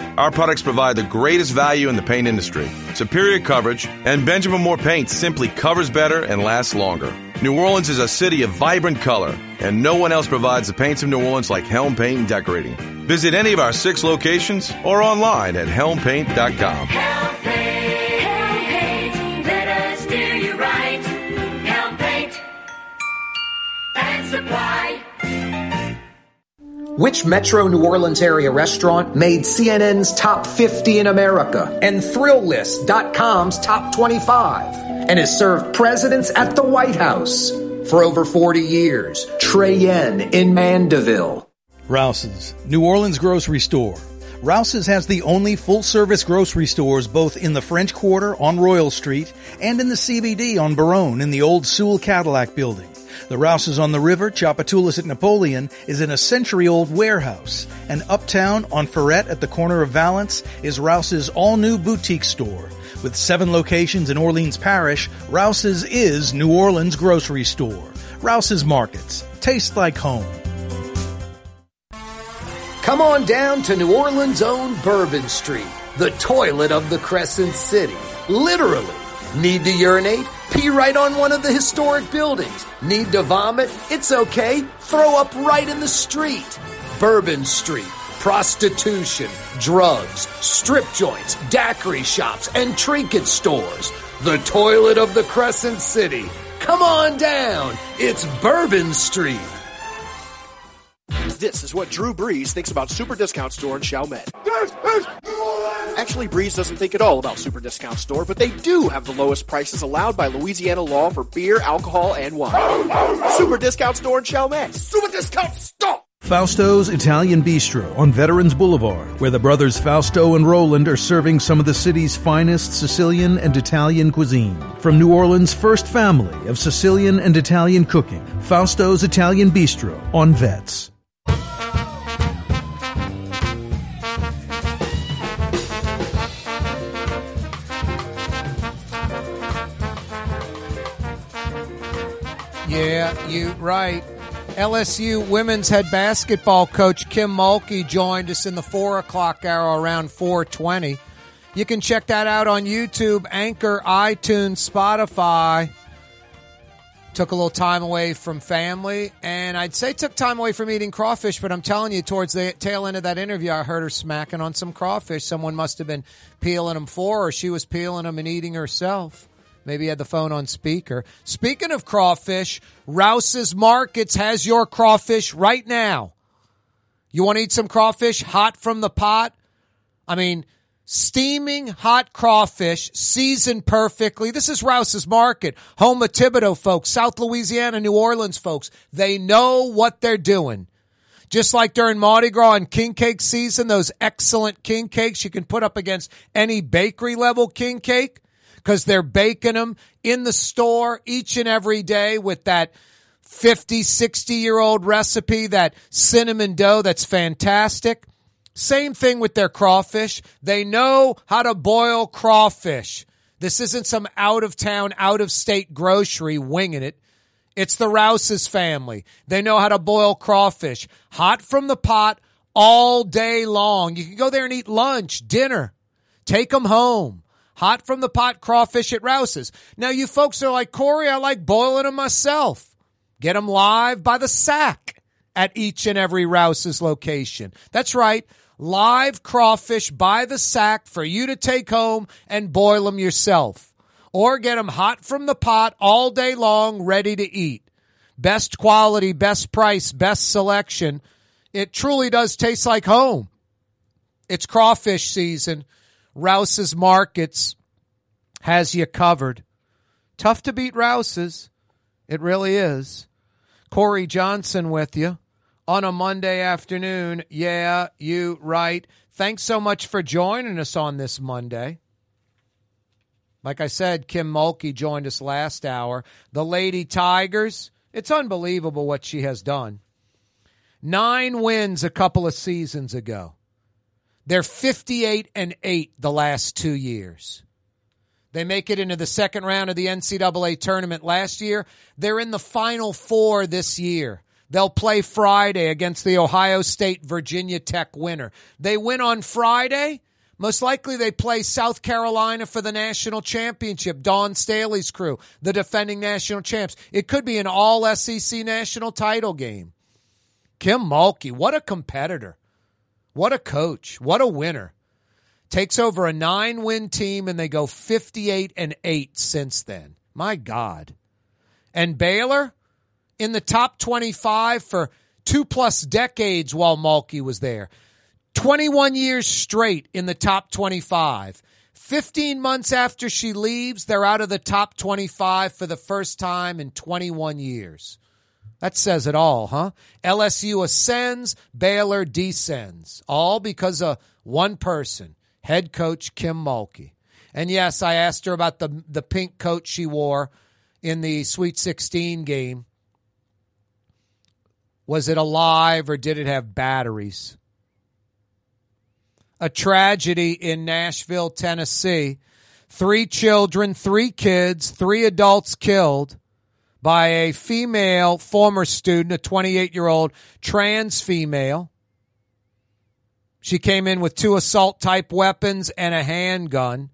our products provide the greatest value in the paint industry, superior coverage, and Benjamin Moore paint simply covers better and lasts longer. New Orleans is a city of vibrant color, and no one else provides the paints of New Orleans like Helm Paint and Decorating. Visit any of our six locations or online at helmpaint.com. Which Metro New Orleans area restaurant made CNN's top 50 in America and Thrillist.com's top 25 and has served presidents at the White House for over 40 years? Trey Yuen Mandeville. Rouse's, New Orleans grocery store. Rouse's has the only full service grocery stores both in the French Quarter on Royal Street and in the CBD on Baronne in the old Sewell Cadillac building. The Rouse's on the river, Tchoupitoulas at Napoleon, is in a century old warehouse. And uptown on Freret at the corner of Valence is Rouse's all new boutique store. With seven locations in Orleans Parish, Rouse's is New Orleans grocery store. Rouse's Markets. Taste like home. Come on down to New Orleans' own Bourbon Street, the toilet of the Crescent City. Literally. Need to urinate? Pee right on one of the historic buildings. Need to vomit? It's okay. Throw up right in the street. Bourbon Street. Prostitution, drugs, strip joints, daiquiri shops, and trinket stores. The toilet of the Crescent City. Come on down. It's Bourbon Street. This is what Drew Brees thinks about Super Discount Store in Chalmette. Actually, Breeze doesn't think at all about Super Discount Store, but they do have the lowest prices allowed by Louisiana law for beer, alcohol, and wine. Super Discount Store in Chalmette. Super Discount Store! Fausto's Italian Bistro on Veterans Boulevard, where the brothers Fausto and Roland are serving some of the city's finest Sicilian and Italian cuisine. From New Orleans' first family of Sicilian and Italian cooking, Fausto's Italian Bistro on Vets. You right. LSU women's head basketball coach Kim Mulkey joined us in the four o'clock hour around four twenty. You can check that out on YouTube, Anchor, iTunes, Spotify. Took a little time away from family, and I'd say took time away from eating crawfish. But I'm telling you, towards the tail end of that interview, I heard her smacking on some crawfish. Someone must have been peeling them for or She was peeling them and eating herself. Maybe had the phone on speaker. Speaking of crawfish, Rouse's Markets has your crawfish right now. You want to eat some crawfish hot from the pot? I mean, steaming hot crawfish, seasoned perfectly. This is Rouse's Market, home of Thibodaux folks, South Louisiana, New Orleans folks. They know what they're doing. Just like during Mardi Gras and king cake season, those excellent king cakes you can put up against any bakery level king cake because they're baking them in the store each and every day with that 50, 60 year old recipe, that cinnamon dough that's fantastic. Same thing with their crawfish. They know how to boil crawfish. This isn't some out of town, out of state grocery winging it. It's the Rouse's family. They know how to boil crawfish hot from the pot all day long. You can go there and eat lunch, dinner, take them home. Hot from the pot crawfish at Rouse's. Now you folks are like, Kaare, I like boiling them myself. Get them live by the sack at each and every Rouse's location. That's right. Live crawfish by the sack for you to take home and boil them yourself. Or get them hot from the pot all day long, ready to eat. Best quality, best price, best selection. It truly does taste like home. It's crawfish season. Rouse's Markets has you covered. Tough to beat Rouse's. It really is. Kaare Johnson with you on a Monday afternoon. Yeah, you right. Thanks so much for joining us on this Monday. Like I said, Kim Mulkey joined us last hour. The Lady Tigers, it's unbelievable what she has done. Nine wins a couple of seasons ago. They're 58 and 8 the last two years. They make it into the second round of the NCAA tournament last year. They're in the final four this year. They'll play Friday against the Ohio State Virginia Tech winner. They win on Friday. Most likely they play South Carolina for the national championship. Dawn Staley's crew, the defending national champs. It could be an all SEC national title game. Kim Mulkey, what a competitor. What a coach. What a winner. Takes over a nine win team and they go 58 and 8 since then. My God. And Baylor in the top 25 for two plus decades while Mulkey was there. 21 years straight in the top 25. 15 months after she leaves, they're out of the top 25 for the first time in 21 years. That says it all, huh? LSU ascends, Baylor descends, all because of one person, head coach Kim Mulkey. And yes, I asked her about the the pink coat she wore in the Sweet 16 game. Was it alive or did it have batteries? A tragedy in Nashville, Tennessee. Three children, three kids, three adults killed by a female former student, a 28 year old trans female. She came in with two assault type weapons and a handgun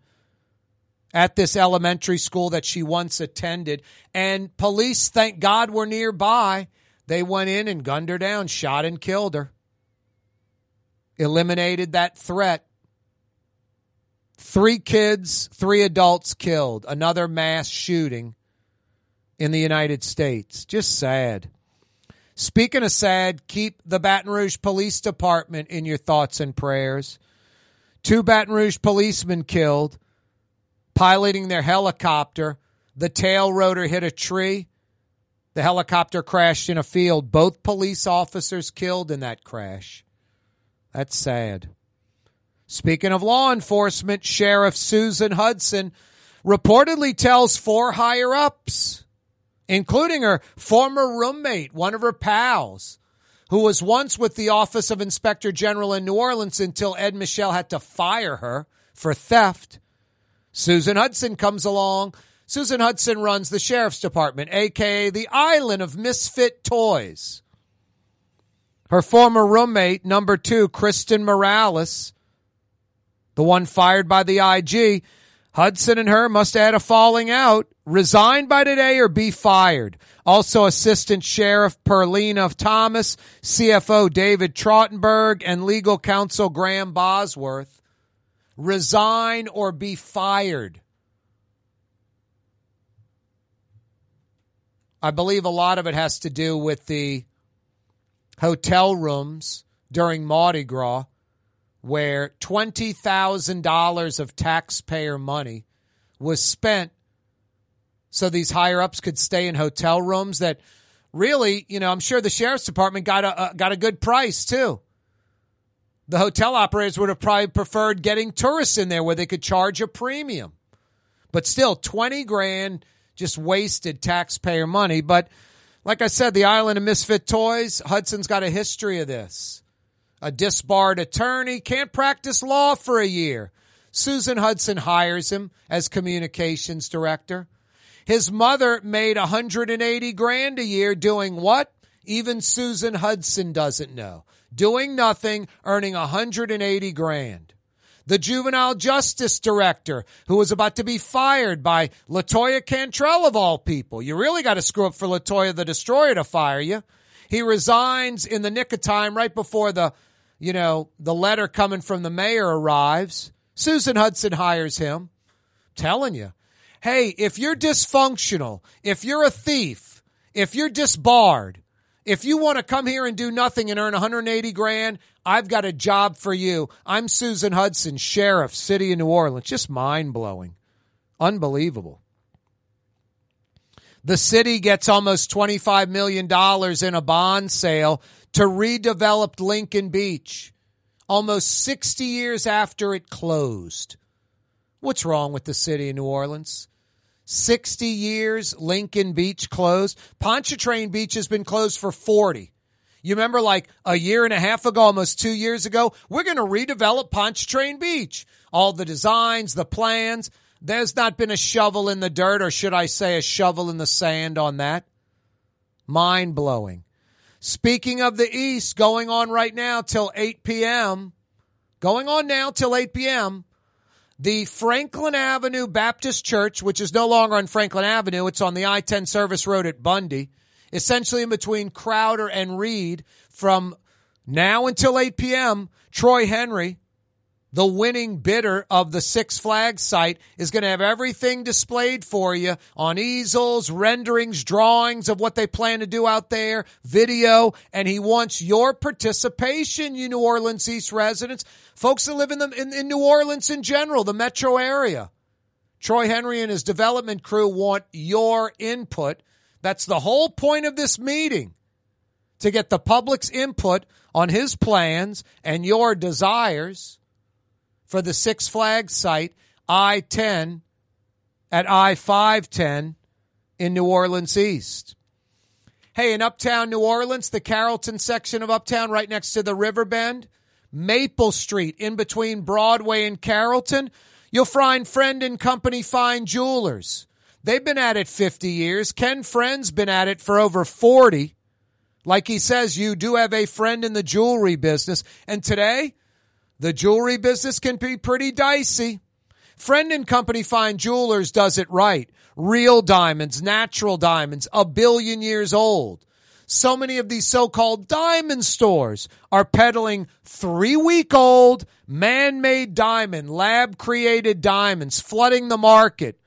at this elementary school that she once attended. And police, thank God, were nearby. They went in and gunned her down, shot and killed her. Eliminated that threat. Three kids, three adults killed. Another mass shooting in the United States. Just sad. Speaking of sad, keep the Baton Rouge Police Department in your thoughts and prayers. Two Baton Rouge policemen killed piloting their helicopter. The tail rotor hit a tree. The helicopter crashed in a field. Both police officers killed in that crash. That's sad. Speaking of law enforcement, Sheriff Susan Hutson reportedly tells four higher ups including her former roommate, one of her pals, who was once with the Office of Inspector General in New Orleans until Ed Michel had to fire her for theft. Susan Hutson comes along. Susan Hutson runs the Sheriff's Department, aka the Island of Misfit Toys. Her former roommate, number two, Kristen Morales, the one fired by the IG, Hutson and her must have had a falling out resign by today or be fired. Also, Assistant Sheriff Perlina of Thomas, CFO David Trottenberg, and Legal Counsel Graham Bosworth resign or be fired. I believe a lot of it has to do with the hotel rooms during Mardi Gras where $20,000 of taxpayer money was spent so these higher ups could stay in hotel rooms that really, you know, I'm sure the sheriff's department got a uh, got a good price too. The hotel operators would have probably preferred getting tourists in there where they could charge a premium. But still 20 grand just wasted taxpayer money, but like I said, the island of misfit toys, Hutson's got a history of this. A disbarred attorney can't practice law for a year. Susan Hutson hires him as communications director. His mother made 180 grand a year doing what? Even Susan Hutson doesn't know. Doing nothing, earning 180 grand. The juvenile justice director, who was about to be fired by Latoya Cantrell of all people. You really got to screw up for Latoya the Destroyer to fire you. He resigns in the nick of time right before the, you know, the letter coming from the mayor arrives. Susan Hutson hires him. Telling you, hey, if you're dysfunctional, if you're a thief, if you're disbarred, if you want to come here and do nothing and earn 180 grand, I've got a job for you. I'm Susan Hutson, sheriff, city of New Orleans. Just mind blowing. Unbelievable. The city gets almost $25 million in a bond sale to redevelop Lincoln Beach almost 60 years after it closed. What's wrong with the city of New Orleans? 60 years, Lincoln Beach closed. Pontchartrain Beach has been closed for 40. You remember like a year and a half ago, almost two years ago, we're going to redevelop Pontchartrain Beach. All the designs, the plans. There's not been a shovel in the dirt, or should I say a shovel in the sand on that. Mind blowing. Speaking of the East, going on right now till 8 p.m., going on now till 8 p.m., the Franklin Avenue Baptist Church, which is no longer on Franklin Avenue, it's on the I 10 service road at Bundy, essentially in between Crowder and Read from now until 8 p.m. Troy Henry, the winning bidder of the Six Flags site is going to have everything displayed for you on easels, renderings, drawings of what they plan to do out there, video, and he wants your participation, you New Orleans East residents, folks that live in, the, in, in New Orleans in general, the metro area. Troy Henry and his development crew want your input. That's the whole point of this meeting to get the public's input on his plans and your desires for the Six Flags site, I 10 at I 510 in New Orleans East. Hey, in Uptown New Orleans, the Carrollton section of Uptown, right next to the River Bend, Maple Street, in between Broadway and Carrollton, you'll find Friend and Company Fine Jewelers. They've been at it 50 years. Ken Friend's been at it for over 40. Like he says, you do have a friend in the jewelry business. And today, the jewelry business can be pretty dicey. Friend and Company Fine Jewelers does it right. Real diamonds, natural diamonds, a billion years old. So many of these so-called diamond stores are peddling three week old man-made diamond, lab created diamonds, flooding the market.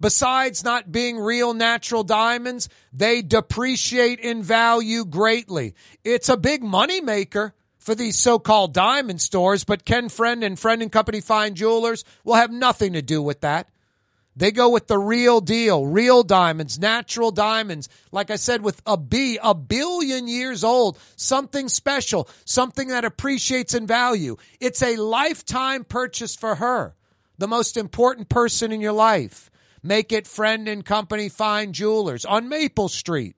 Besides not being real natural diamonds, they depreciate in value greatly. It's a big money maker for these so-called diamond stores, but Ken Friend and Friend and Company Fine Jewelers will have nothing to do with that. They go with the real deal, real diamonds, natural diamonds. Like I said, with a B, a billion years old, something special, something that appreciates in value. It's a lifetime purchase for her, the most important person in your life. Make it friend and company fine jewelers on Maple Street.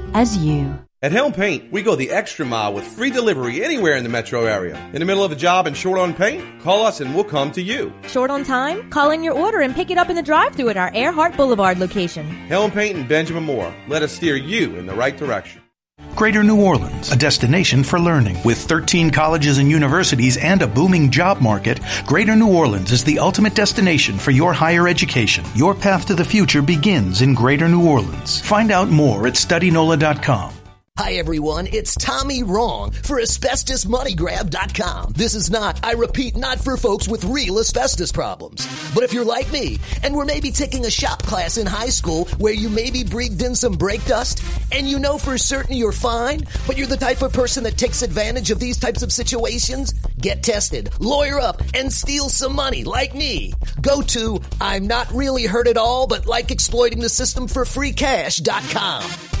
as you. At Helm Paint, we go the extra mile with free delivery anywhere in the metro area. In the middle of a job and short on paint? Call us and we'll come to you. Short on time? Call in your order and pick it up in the drive-thru at our Earhart Boulevard location. Helm Paint and Benjamin Moore. Let us steer you in the right direction. Greater New Orleans, a destination for learning. With 13 colleges and universities and a booming job market, Greater New Orleans is the ultimate destination for your higher education. Your path to the future begins in Greater New Orleans. Find out more at studynola.com. Hi everyone, it's Tommy Wrong for AsbestosMoneyGrab.com. This is not, I repeat, not for folks with real asbestos problems. But if you're like me, and we're maybe taking a shop class in high school where you maybe breathed in some brake dust, and you know for certain you're fine, but you're the type of person that takes advantage of these types of situations, get tested, lawyer up, and steal some money like me. Go to I'm not really hurt at all, but like exploiting the system for free cash.com.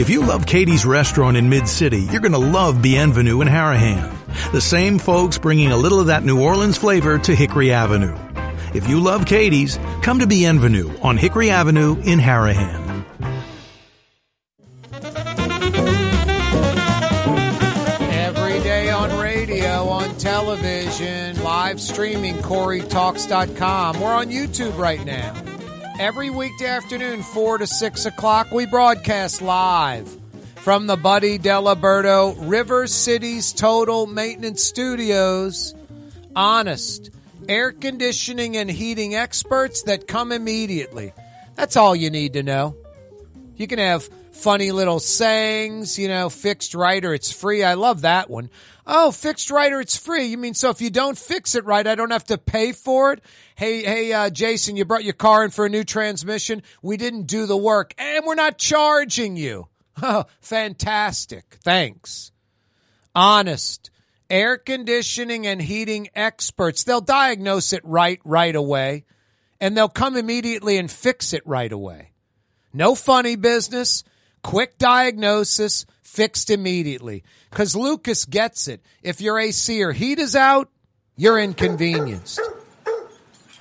If you love Katie's Restaurant in Mid City, you're going to love Bienvenue in Harahan. The same folks bringing a little of that New Orleans flavor to Hickory Avenue. If you love Katie's, come to Bienvenue on Hickory Avenue in Harahan. Every day on radio, on television, live streaming, KaareTalks.com. We're on YouTube right now. Every weekday afternoon, 4 to 6 o'clock, we broadcast live from the Buddy Diliberto River Cities Total Maintenance Studios. Honest, air conditioning and heating experts that come immediately. That's all you need to know. You can have funny little sayings, you know, fixed right or it's free. I love that one. Oh, fixed right or it's free. You mean so if you don't fix it right, I don't have to pay for it? Hey, hey, uh, Jason, you brought your car in for a new transmission. We didn't do the work and we're not charging you. [LAUGHS] Oh, fantastic. Thanks. Honest air conditioning and heating experts. They'll diagnose it right right away and they'll come immediately and fix it right away. No funny business, quick diagnosis, fixed immediately. Cause Lucas gets it. If your AC or heat is out, you're inconvenienced.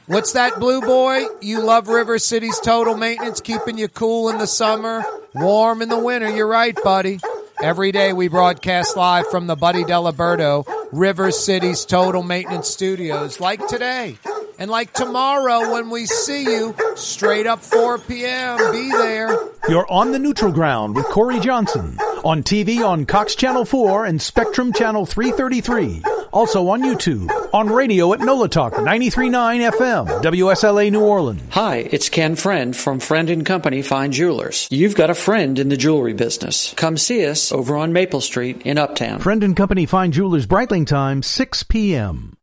What's that, Blue Boy? You love River City's total maintenance, keeping you cool in the summer, warm in the winter. You're right, buddy. Every day we broadcast live from the Buddy Diliberto River City's Total Maintenance Studios, like today. And like tomorrow when we see you, straight up 4 p.m., be there. You're on the neutral ground with Kaare Johnson. On TV on Cox Channel 4 and Spectrum Channel 333. Also on YouTube. On radio at NOLA Talk 93.9 FM, WSLA New Orleans. Hi, it's Ken Friend from Friend and Company Fine Jewelers. You've got a friend in the jewelry business. Come see us over on Maple Street in Uptown. Friend and Company Fine Jewelers Breitling time 6 p.m.